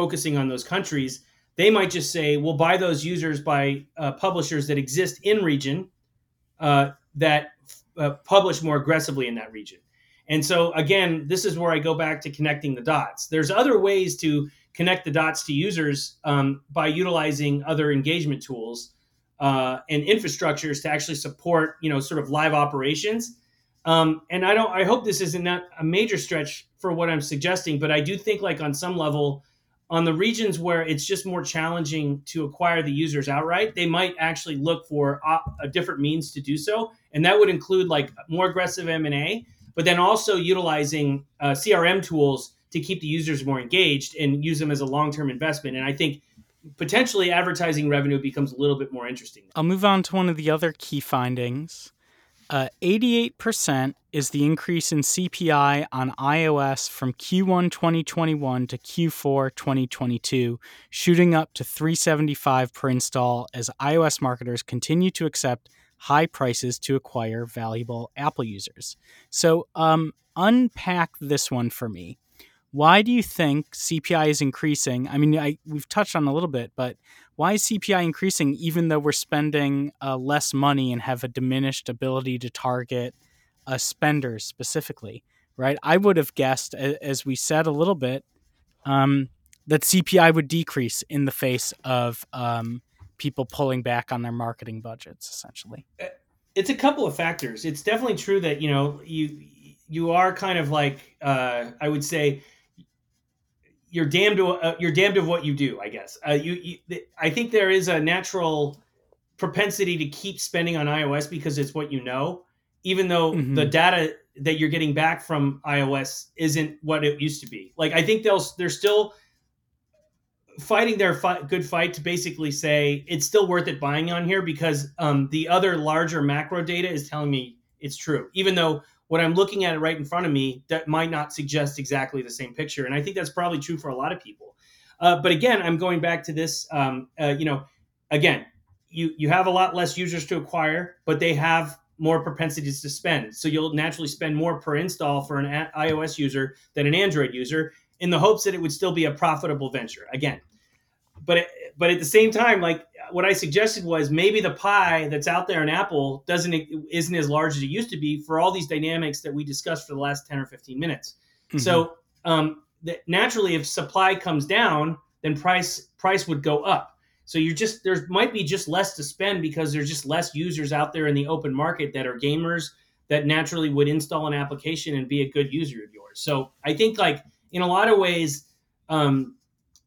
Speaker 2: focusing on those countries. They might just say, "We'll buy those users by uh, publishers that exist in region uh, that uh, publish more aggressively in that region." And so again, this is where I go back to connecting the dots. There's other ways to connect the dots to users um, by utilizing other engagement tools uh, and infrastructures to actually support, you know, sort of live operations. Um, and I don't. I hope this isn't a major stretch for what I'm suggesting, but I do think like on some level, on the regions where it's just more challenging to acquire the users outright, they might actually look for a different means to do so, and that would include like more aggressive M and A, but then also utilizing uh, CRM tools to keep the users more engaged and use them as a long term investment. And I think potentially advertising revenue becomes a little bit more interesting.
Speaker 1: I'll move on to one of the other key findings. Uh, 88% is the increase in CPI on iOS from Q1 2021 to Q4 2022, shooting up to 375 per install as iOS marketers continue to accept high prices to acquire valuable Apple users. So, um, unpack this one for me. Why do you think CPI is increasing? I mean, I, we've touched on a little bit, but why is CPI increasing even though we're spending uh, less money and have a diminished ability to target uh, spenders specifically? Right? I would have guessed, as we said a little bit, um, that CPI would decrease in the face of um, people pulling back on their marketing budgets, essentially. Uh,
Speaker 2: it's a couple of factors. It's definitely true that you know you you are kind of like uh, I would say you're damned to uh, you're damned of what you do. I guess uh, you, you, I think there is a natural propensity to keep spending on iOS because it's what you know, even though mm-hmm. the data that you're getting back from iOS isn't what it used to be. Like I think they'll they're still fighting their fight, good fight to basically say it's still worth it buying on here because um, the other larger macro data is telling me it's true, even though what I'm looking at right in front of me that might not suggest exactly the same picture. And I think that's probably true for a lot of people. Uh, but again, I'm going back to this. Um, uh, you know, again, you you have a lot less users to acquire, but they have more propensities to spend. So you'll naturally spend more per install for an iOS user than an Android user, in the hopes that it would still be a profitable venture. Again, but it, but at the same time, like what I suggested was maybe the pie that's out there in Apple doesn't isn't as large as it used to be for all these dynamics that we discussed for the last ten or fifteen minutes. Mm-hmm. So um, naturally, if supply comes down, then price price would go up. So you're just there might be just less to spend because there's just less users out there in the open market that are gamers that naturally would install an application and be a good user of yours. So I think like in a lot of ways. Um,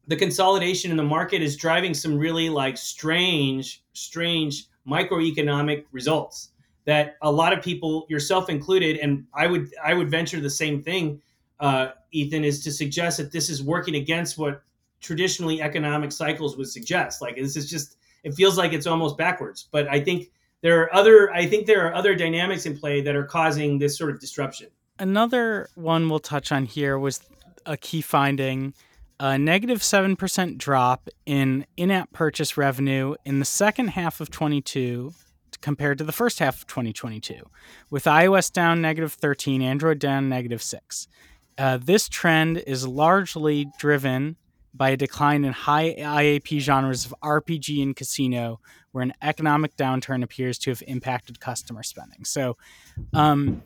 Speaker 2: the consolidation in the market is driving some really like strange, strange microeconomic results that a lot of people, yourself included, and I would I would venture the same thing, uh, Ethan, is to suggest that this is working against what traditionally economic cycles would suggest. Like this is just it feels like it's almost backwards. But I think there are other I think there are other dynamics in play that are causing this sort of disruption.
Speaker 1: Another one we'll touch on here was a key finding a negative 7% drop in in app purchase revenue in the second half of 22 compared to the first half of 2022, with iOS down negative 13, Android down negative 6. Uh, this trend is largely driven by a decline in high IAP genres of RPG and casino, where an economic downturn appears to have impacted customer spending. So, um,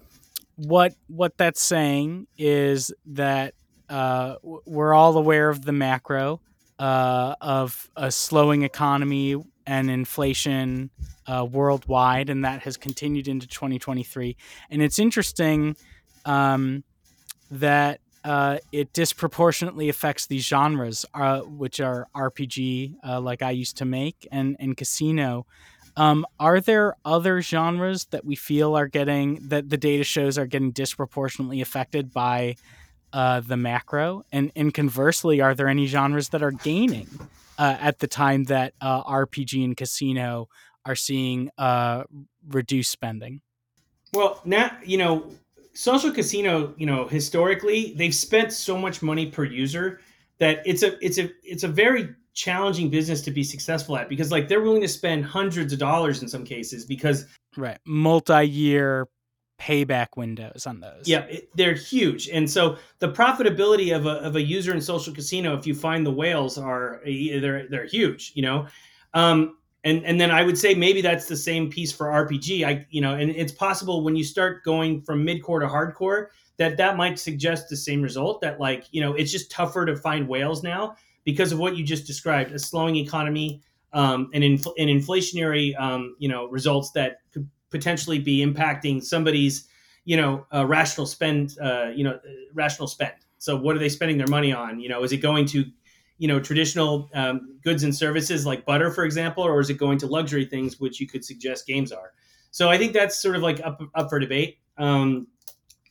Speaker 1: what what that's saying is that uh, we're all aware of the macro uh, of a slowing economy and inflation uh, worldwide, and that has continued into 2023. And it's interesting um, that uh, it disproportionately affects these genres, uh, which are RPG, uh, like I used to make, and and casino. Um, are there other genres that we feel are getting that the data shows are getting disproportionately affected by uh, the macro? And and conversely, are there any genres that are gaining uh, at the time that uh, RPG and casino are seeing uh, reduced spending?
Speaker 2: Well, now you know social casino. You know historically, they've spent so much money per user that it's a it's a it's a very challenging business to be successful at because like they're willing to spend hundreds of dollars in some cases because
Speaker 1: right multi-year payback windows on those.
Speaker 2: Yeah it, they're huge. And so the profitability of a, of a user in social casino if you find the whales are they're they're huge you know? Um and and then i would say maybe that's the same piece for rpg i you know and it's possible when you start going from mid-core to hardcore that that might suggest the same result that like you know it's just tougher to find whales now because of what you just described a slowing economy um, and, inf- and inflationary um, you know results that could potentially be impacting somebody's you know uh, rational spend uh, you know rational spend. So what are they spending their money on? You know is it going to you know traditional um, goods and services like butter for example or is it going to luxury things which you could suggest games are? So i think that's sort of like up, up for debate. Um,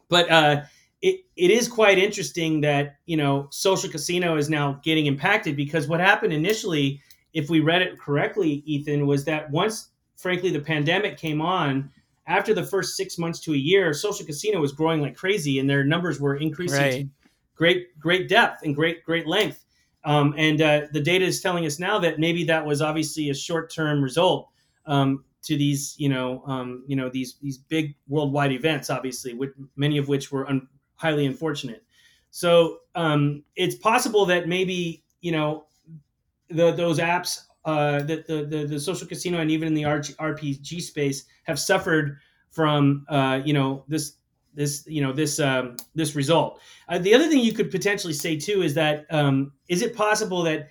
Speaker 2: but uh, it, it is quite interesting that you know social casino is now getting impacted because what happened initially if we read it correctly ethan was that once frankly the pandemic came on after the first six months to a year social casino was growing like crazy and their numbers were increasing right. to great great depth and great great length um, and uh, the data is telling us now that maybe that was obviously a short-term result um, to these, you know, um, you know these these big worldwide events, obviously, which, many of which were un- highly unfortunate. So um, it's possible that maybe you know the, those apps uh, that the, the, the social casino and even in the RPG space have suffered from uh, you know this this you know this um, this result. Uh, the other thing you could potentially say too is that um, is it possible that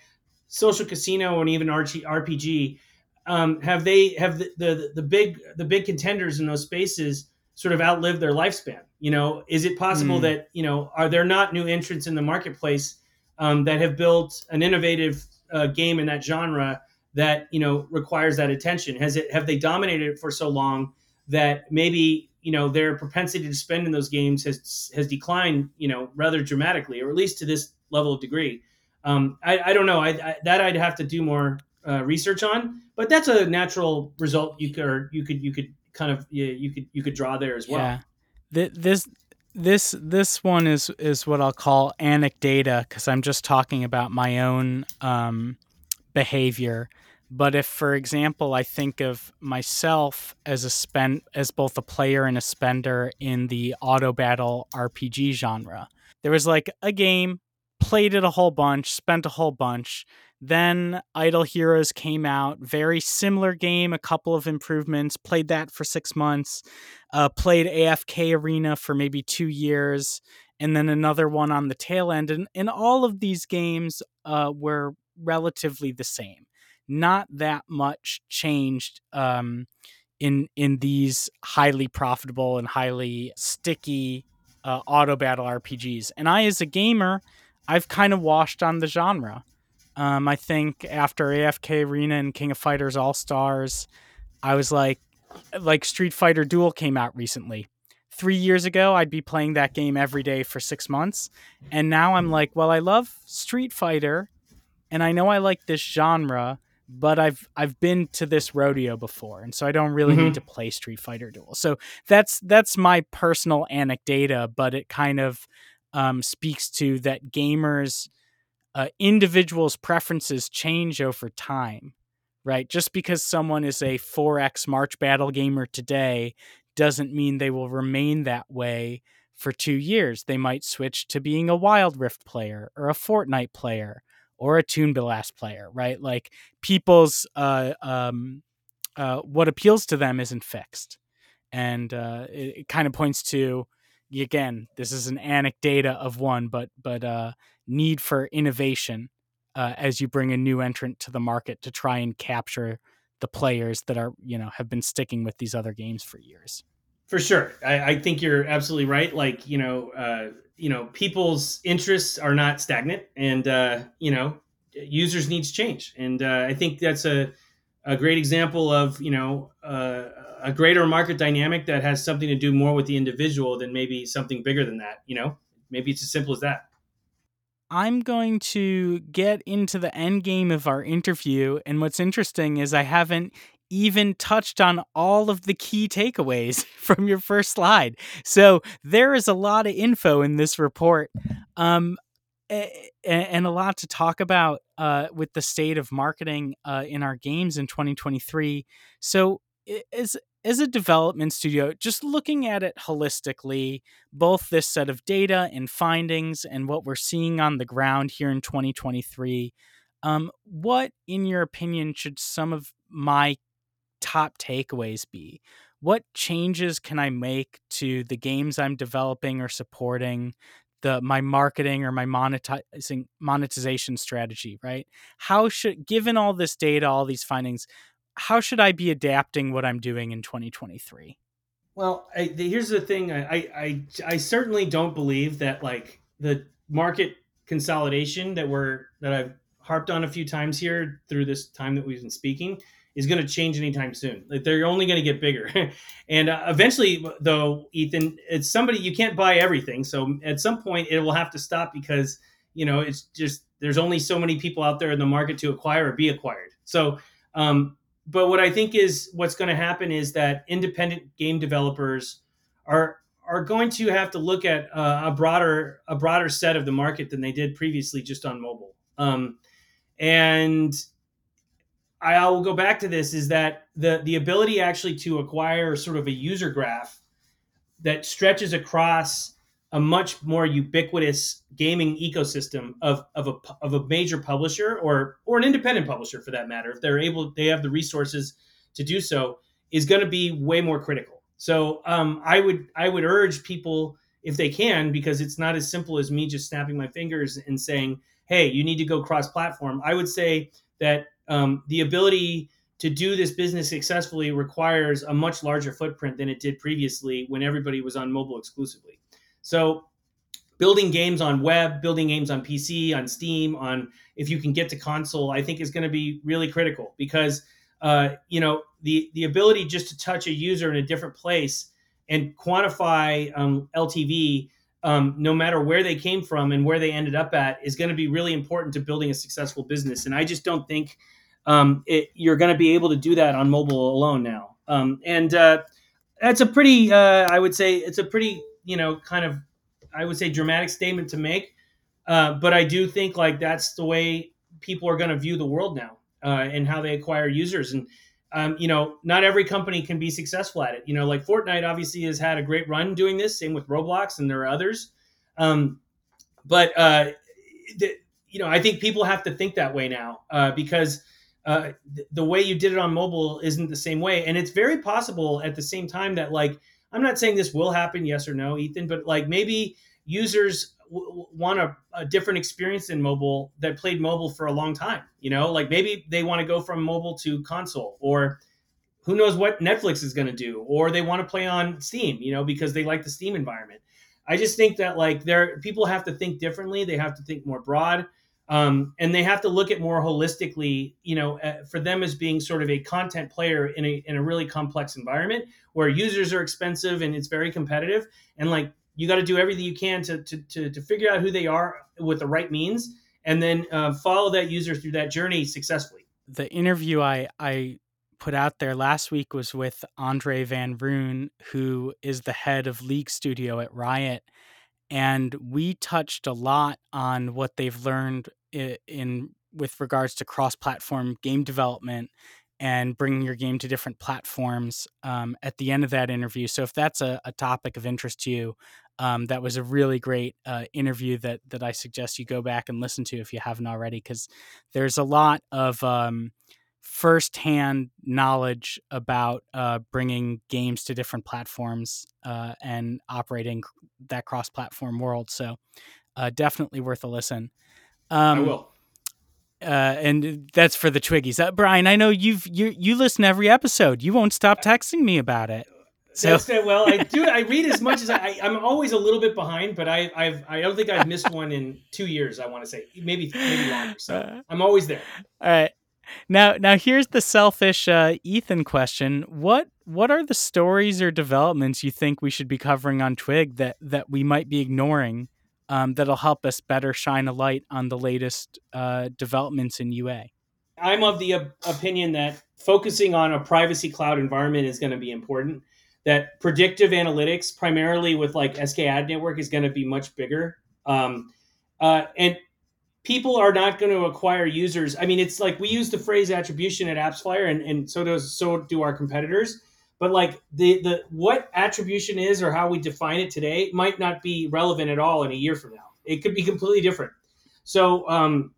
Speaker 2: social casino and even RPG um, have they have the, the the big the big contenders in those spaces sort of outlived their lifespan? You know, is it possible mm. that you know are there not new entrants in the marketplace um, that have built an innovative uh, game in that genre that you know requires that attention? Has it have they dominated it for so long that maybe you know their propensity to spend in those games has has declined you know rather dramatically, or at least to this level of degree? Um, I, I don't know. I, I, that I'd have to do more uh, research on, but that's a natural result you could you could you could kind of you, you could you could draw there as well. Yeah
Speaker 1: this this this one is is what I'll call anecdata because I'm just talking about my own um, behavior. But if, for example, I think of myself as a spend as both a player and a spender in the auto battle RPG genre, there was like a game, played it a whole bunch, spent a whole bunch, then Idle Heroes came out, very similar game, a couple of improvements. Played that for six months. Uh, played AFK Arena for maybe two years, and then another one on the tail end. And, and all of these games uh, were relatively the same. Not that much changed um, in in these highly profitable and highly sticky uh, auto battle RPGs. And I, as a gamer, I've kind of washed on the genre. Um, I think after AFK Arena and King of Fighters All Stars, I was like, like Street Fighter Duel came out recently. Three years ago, I'd be playing that game every day for six months, and now I'm like, well, I love Street Fighter, and I know I like this genre, but I've I've been to this rodeo before, and so I don't really mm-hmm. need to play Street Fighter Duel. So that's that's my personal anecdata, but it kind of um, speaks to that gamers uh, individuals' preferences change over time, right? Just because someone is a 4X March Battle gamer today doesn't mean they will remain that way for two years. They might switch to being a Wild Rift player or a Fortnite player or a Toon Blast player, right? Like people's uh, um, uh, what appeals to them isn't fixed, and uh, it, it kind of points to again this is an anecdata of one, but but uh, need for innovation uh, as you bring a new entrant to the market to try and capture the players that are you know have been sticking with these other games for years.
Speaker 2: For sure, I, I think you're absolutely right. Like you know, uh, you know, people's interests are not stagnant, and uh, you know, users needs change, and uh, I think that's a a great example of you know uh, a greater market dynamic that has something to do more with the individual than maybe something bigger than that. You know, maybe it's as simple as that.
Speaker 1: I'm going to get into the end game of our interview. And what's interesting is I haven't even touched on all of the key takeaways from your first slide. So there is a lot of info in this report. Um, and a lot to talk about uh, with the state of marketing uh, in our games in 2023. So, is as a development studio, just looking at it holistically, both this set of data and findings and what we're seeing on the ground here in 2023, um, what, in your opinion, should some of my top takeaways be? What changes can I make to the games I'm developing or supporting, the my marketing or my monetizing monetization strategy, right? How should given all this data, all these findings, how should I be adapting what I'm doing in 2023?
Speaker 2: Well, I, the, here's the thing. I, I I certainly don't believe that like the market consolidation that we're that I've harped on a few times here through this time that we've been speaking is going to change anytime soon. Like they're only going to get bigger, and uh, eventually, though, Ethan, it's somebody you can't buy everything. So at some point, it will have to stop because you know it's just there's only so many people out there in the market to acquire or be acquired. So um, but what I think is what's going to happen is that independent game developers are are going to have to look at uh, a broader a broader set of the market than they did previously just on mobile. Um, and I, will go back to this is that the the ability actually to acquire sort of a user graph that stretches across a much more ubiquitous gaming ecosystem of, of, a, of a major publisher or or an independent publisher for that matter if they're able they have the resources to do so is going to be way more critical. So um, i would i would urge people if they can because it's not as simple as me just snapping my fingers and saying hey you need to go cross platform i would say that um, the ability to do this business successfully requires a much larger footprint than it did previously when everybody was on mobile exclusively so building games on web, building games on PC, on Steam, on if you can get to console, I think is going to be really critical because uh, you know the the ability just to touch a user in a different place and quantify um, LTV, um, no matter where they came from and where they ended up at, is going to be really important to building a successful business. And I just don't think um, it, you're going to be able to do that on mobile alone now. Um, and uh, that's a pretty, uh, I would say, it's a pretty you know, kind of, I would say, dramatic statement to make. Uh, but I do think like that's the way people are going to view the world now uh, and how they acquire users. And um, you know, not every company can be successful at it. You know, like Fortnite obviously has had a great run doing this. Same with Roblox, and there are others. Um, but uh, the, you know, I think people have to think that way now uh, because uh, th- the way you did it on mobile isn't the same way, and it's very possible at the same time that like I'm not saying this will happen, yes or no, Ethan, but like maybe users w- want a, a, different experience in mobile that played mobile for a long time. You know, like maybe they want to go from mobile to console, or who knows what Netflix is going to do, or they want to play on Steam, you know, because they like the Steam environment. I just think that like there, people have to think differently. They have to think more broad um, and they have to look at more holistically you know uh, for them as being sort of a content player in a, in a really complex environment where users are expensive and it's very competitive. And like you got to do everything you can to, to, to, to, figure out who they are with the right means and then uh, follow that user through that journey successfully.
Speaker 1: The interview i i put out there last week was with Andrei van Roon who is the head of league studio at riot and we touched a lot on what they've learned in, in with regards to cross-platform game development and bringing your game to different platforms um, at the end of that interview. So if that's a, a topic of interest to you, um, that was a really great uh, interview that that I suggest you go back and listen to if you haven't already, because there's a lot of um, firsthand knowledge about uh, bringing games to different platforms uh, and operating that cross-platform world. So uh, definitely worth a listen.
Speaker 2: Um, I will.
Speaker 1: Uh, and that's for the Twiggies. Uh, Brian, I know you've you you listen every episode. You won't stop texting me about it.
Speaker 2: So well, I do. I read as much as I. I'm always a little bit behind, but I I've I don't think I've missed one in two years. I want to say maybe maybe longer. So uh, I'm always there.
Speaker 1: All right. Now, now here's the selfish uh, Ethan question: What what are the stories or developments you think we should be covering on Twig that that we might be ignoring um, that'll help us better shine a light on the latest uh, developments in UA?
Speaker 2: I'm of the opinion that focusing on a privacy cloud environment is going to be important. That predictive analytics, primarily with like SKAdNetwork, is going to be much bigger. Um, uh, and people are not going to acquire users. I mean, it's like we use the phrase attribution at AppsFlyer, and, and so does so do our competitors. But like the the what attribution is or how we define it today might not be relevant at all in a year from now. It could be completely different. So um,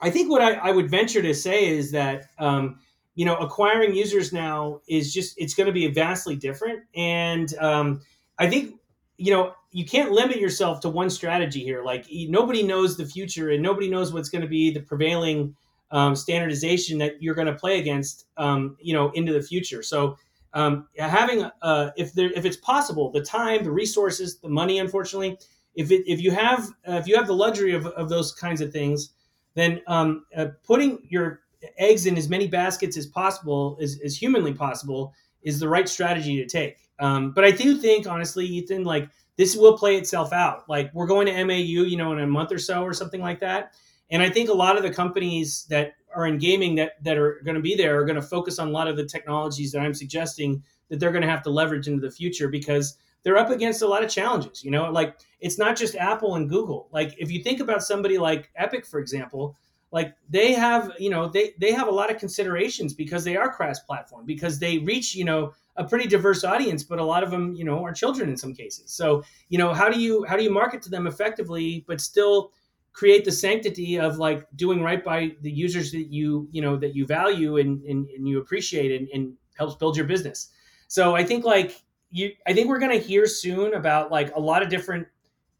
Speaker 2: I think what I, I, would venture to say is that um, you know acquiring users now is just it's going to be vastly different, and um, I think you know you can't limit yourself to one strategy here. Like nobody knows the future, and nobody knows what's going to be the prevailing um, standardization that you're going to play against, um, you know, into the future. So um, having, uh, if there, if it's possible, the time, the resources, the money, unfortunately, if it, if you have uh, if you have the luxury of, of those kinds of things, then um, uh, putting your eggs in as many baskets as possible, as, as humanly possible, is the right strategy to take. Um, but I do think, honestly, Ethan, like this will play itself out. Like we're going to MAU, you know, in a month or so or something like that. And I think a lot of the companies that are in gaming that that are going to be there are going to focus on a lot of the technologies that I'm suggesting that they're going to have to leverage into the future because they're up against a lot of challenges. You know, like it's not just Apple and Google. Like if you think about somebody like Epic, for example, like they have, you know, they they have a lot of considerations because they are cross platform because they reach, you know, a pretty diverse audience, but a lot of them, you know, are children in some cases. So, you know, how do you how do you market to them effectively, but still create the sanctity of like doing right by the users that you you know that you value and and, and you appreciate and, and helps build your business. So I think like you, I think we're going to hear soon about like a lot of different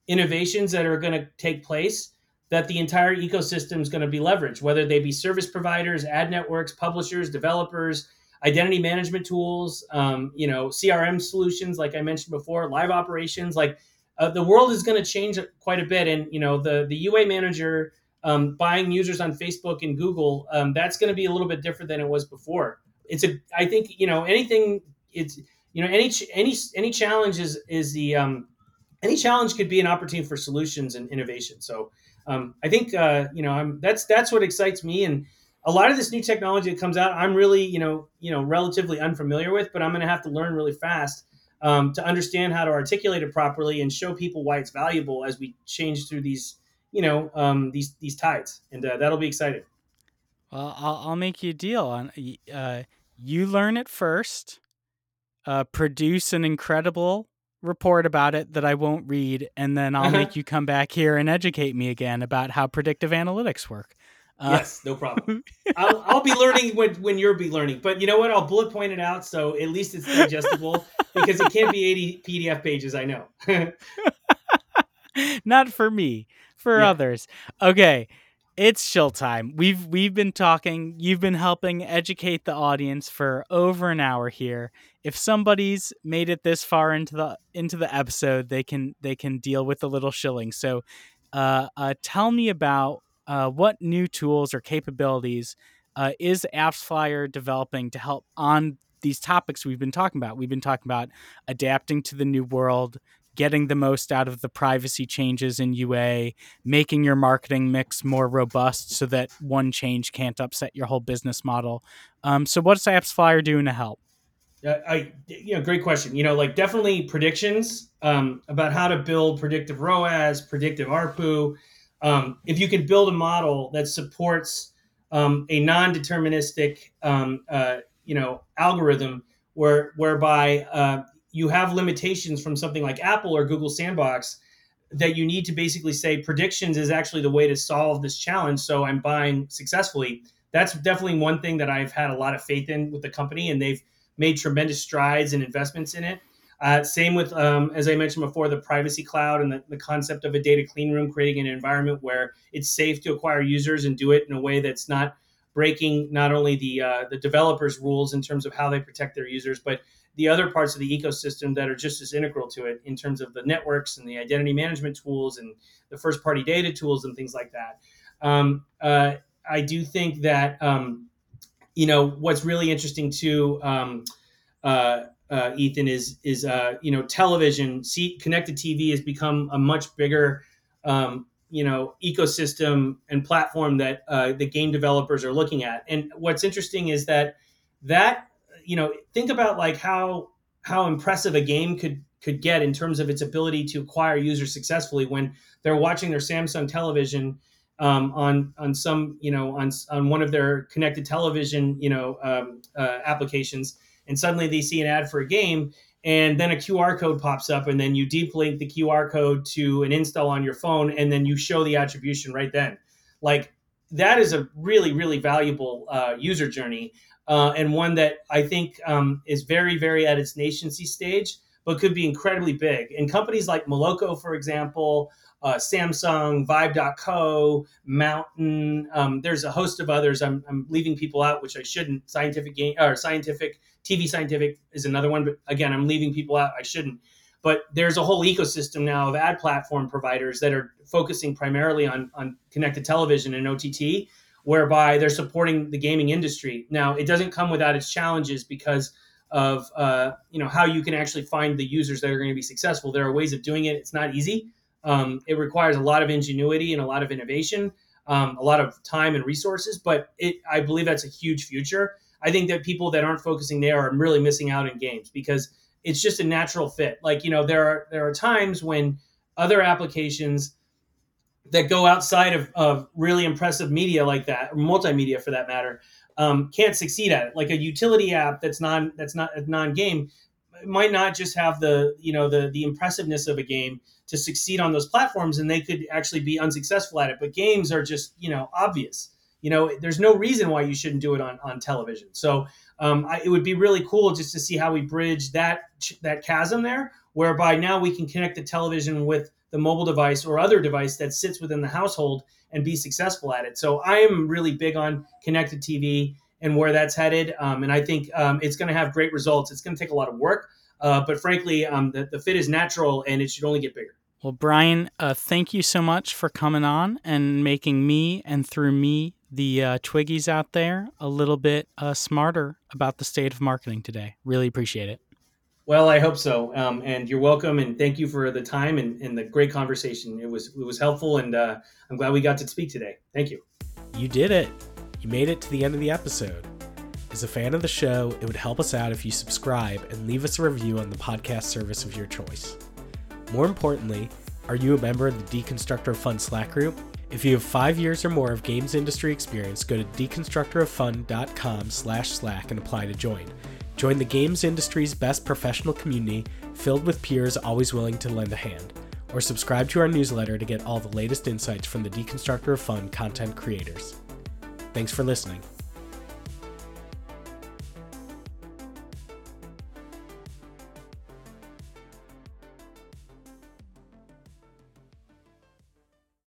Speaker 2: innovations that are going to take place that the entire ecosystem is going to be leveraged, whether they be service providers, ad networks, publishers, developers, identity management tools, um, you know, CRM solutions, like I mentioned before, live operations. Like uh, the world is going to change quite a bit, and you know, the the UA manager um, buying users on Facebook and Google, um, that's going to be a little bit different than it was before. It's a, I think, you know, anything, it's, you know, any any any challenge is is the um, any challenge could be an opportunity for solutions and innovation. So um, I think uh, you know, I'm that's that's what excites me and a lot of this new technology that comes out, I'm really, you know, you know, relatively unfamiliar with, but I'm going to have to learn really fast um, to understand how to articulate it properly and show people why it's valuable as we change through these, you know, um, these these tides, and uh, that'll be exciting.
Speaker 1: Well, I'll, I'll make you a deal on. Uh, you learn it first, uh, produce an incredible report about it that I won't read, and then I'll make you come back here and educate me again about how predictive analytics work.
Speaker 2: Uh, yes, no problem. I'll, I'll be learning when, when you'll be learning. But you know what? I'll bullet point it out so at least it's digestible because it can't be 80 PDF pages, I know.
Speaker 1: Not for me, for yeah. others. Okay. It's shill time. We've we've been talking, you've been helping educate the audience for over an hour here. If somebody's made it this far into the into the episode, they can they can deal with a little shilling. So uh, uh, tell me about uh, what new tools or capabilities uh, is AppsFlyer developing to help on these topics we've been talking about? We've been talking about adapting to the new world, getting the most out of the privacy changes in UA, making your marketing mix more robust so that one change can't upset your whole business model. Um, so, what's AppsFlyer doing to help?
Speaker 2: Uh, I, you know, great question. You know, like definitely predictions um, about how to build predictive ROAS, predictive ARPU, um, if you can build a model that supports um, a non-deterministic, um, uh, you know, algorithm where whereby uh, you have limitations from something like Apple or Google Sandbox that you need to basically say predictions is actually the way to solve this challenge. So I'm buying successfully. that's definitely one thing that I've had a lot of faith in with the company, and they've made tremendous strides and investments in it. Uh, same with, um, as I mentioned before, the privacy cloud and the, the, concept of a data clean room, creating an environment where it's safe to acquire users and do it in a way that's not breaking not only the uh, the developers' rules in terms of how they protect their users, but the other parts of the ecosystem that are just as integral to it in terms of the networks and the identity management tools and the first party data tools and things like that. Um, uh, I do think that um, you know what's really interesting too, um, uh, uh, Ethan, is is uh, you know television, see, connected TV has become a much bigger um, you know ecosystem and platform that uh, the game developers are looking at. And what's interesting is that that you know think about like how how impressive a game could could get in terms of its ability to acquire users successfully when they're watching their Samsung television um, on on some you know on on one of their connected television you know um, uh, applications, and suddenly they see an ad for a game, and then a QR code pops up, and then you deep link the QR code to an install on your phone, and then you show the attribution right then. Like that is a really really valuable uh, user journey, uh, and one that I think um, is very very at its nascency stage, but could be incredibly big. And companies like Moloco, for example uh, Samsung, Vibe.co, Mountain. Um, there's a host of others. I'm, I'm leaving people out, which I shouldn't. Scientific game or scientific TV scientific is another one, but again, I'm leaving people out. I shouldn't. But there's a whole ecosystem now of ad platform providers that are focusing primarily on on connected television and OTT, whereby they're supporting the gaming industry. Now, it doesn't come without its challenges because of uh, you know how you can actually find the users that are going to be successful. There are ways of doing it. It's not easy. Um, it requires a lot of ingenuity and a lot of innovation, um, a lot of time and resources. But it, I believe that's a huge future. I think that people that aren't focusing there are really missing out in games because it's just a natural fit. Like you know, there are there are times when other applications that go outside of, of really impressive media like that, or multimedia for that matter, um, can't succeed at it. Like a utility app that's non that's not a non game might not just have the you know the the impressiveness of a game to succeed on those platforms and they could actually be unsuccessful at it but games are just you know obvious you know there's no reason why you shouldn't do it on on television so um, I, it would be really cool just to see how we bridge that that chasm there whereby now we can connect the television with the mobile device or other device that sits within the household and be successful at it so i am really big on connected tv and where that's headed. Um, and I think um, it's going to have great results. It's going to take a lot of work, uh, but frankly, um, the, the fit is natural and it should only get bigger.
Speaker 1: Well, Brian, uh, thank you so much for coming on and making me and through me, the uh, Twiggies out there, a little bit uh, smarter about the state of marketing today. Really appreciate it.
Speaker 2: Well, I hope so. Um, and you're welcome. And thank you for the time and, and the great conversation. It was it was helpful, and uh, I'm glad we got to speak today. Thank you.
Speaker 1: You did it. You made it to the end of the episode. As a fan of the show, it would help us out if you subscribe and leave us a review on the podcast service of your choice. More importantly, are you a member of the Deconstructor Fun Slack group? If you have five years or more of games industry experience, go to deconstructoroffun.com slash slack and apply to join. Join the games industry's best professional community filled with peers always willing to lend a hand. Or subscribe to our newsletter to get all the latest insights from the Deconstructor of Fun content creators. Thanks for listening.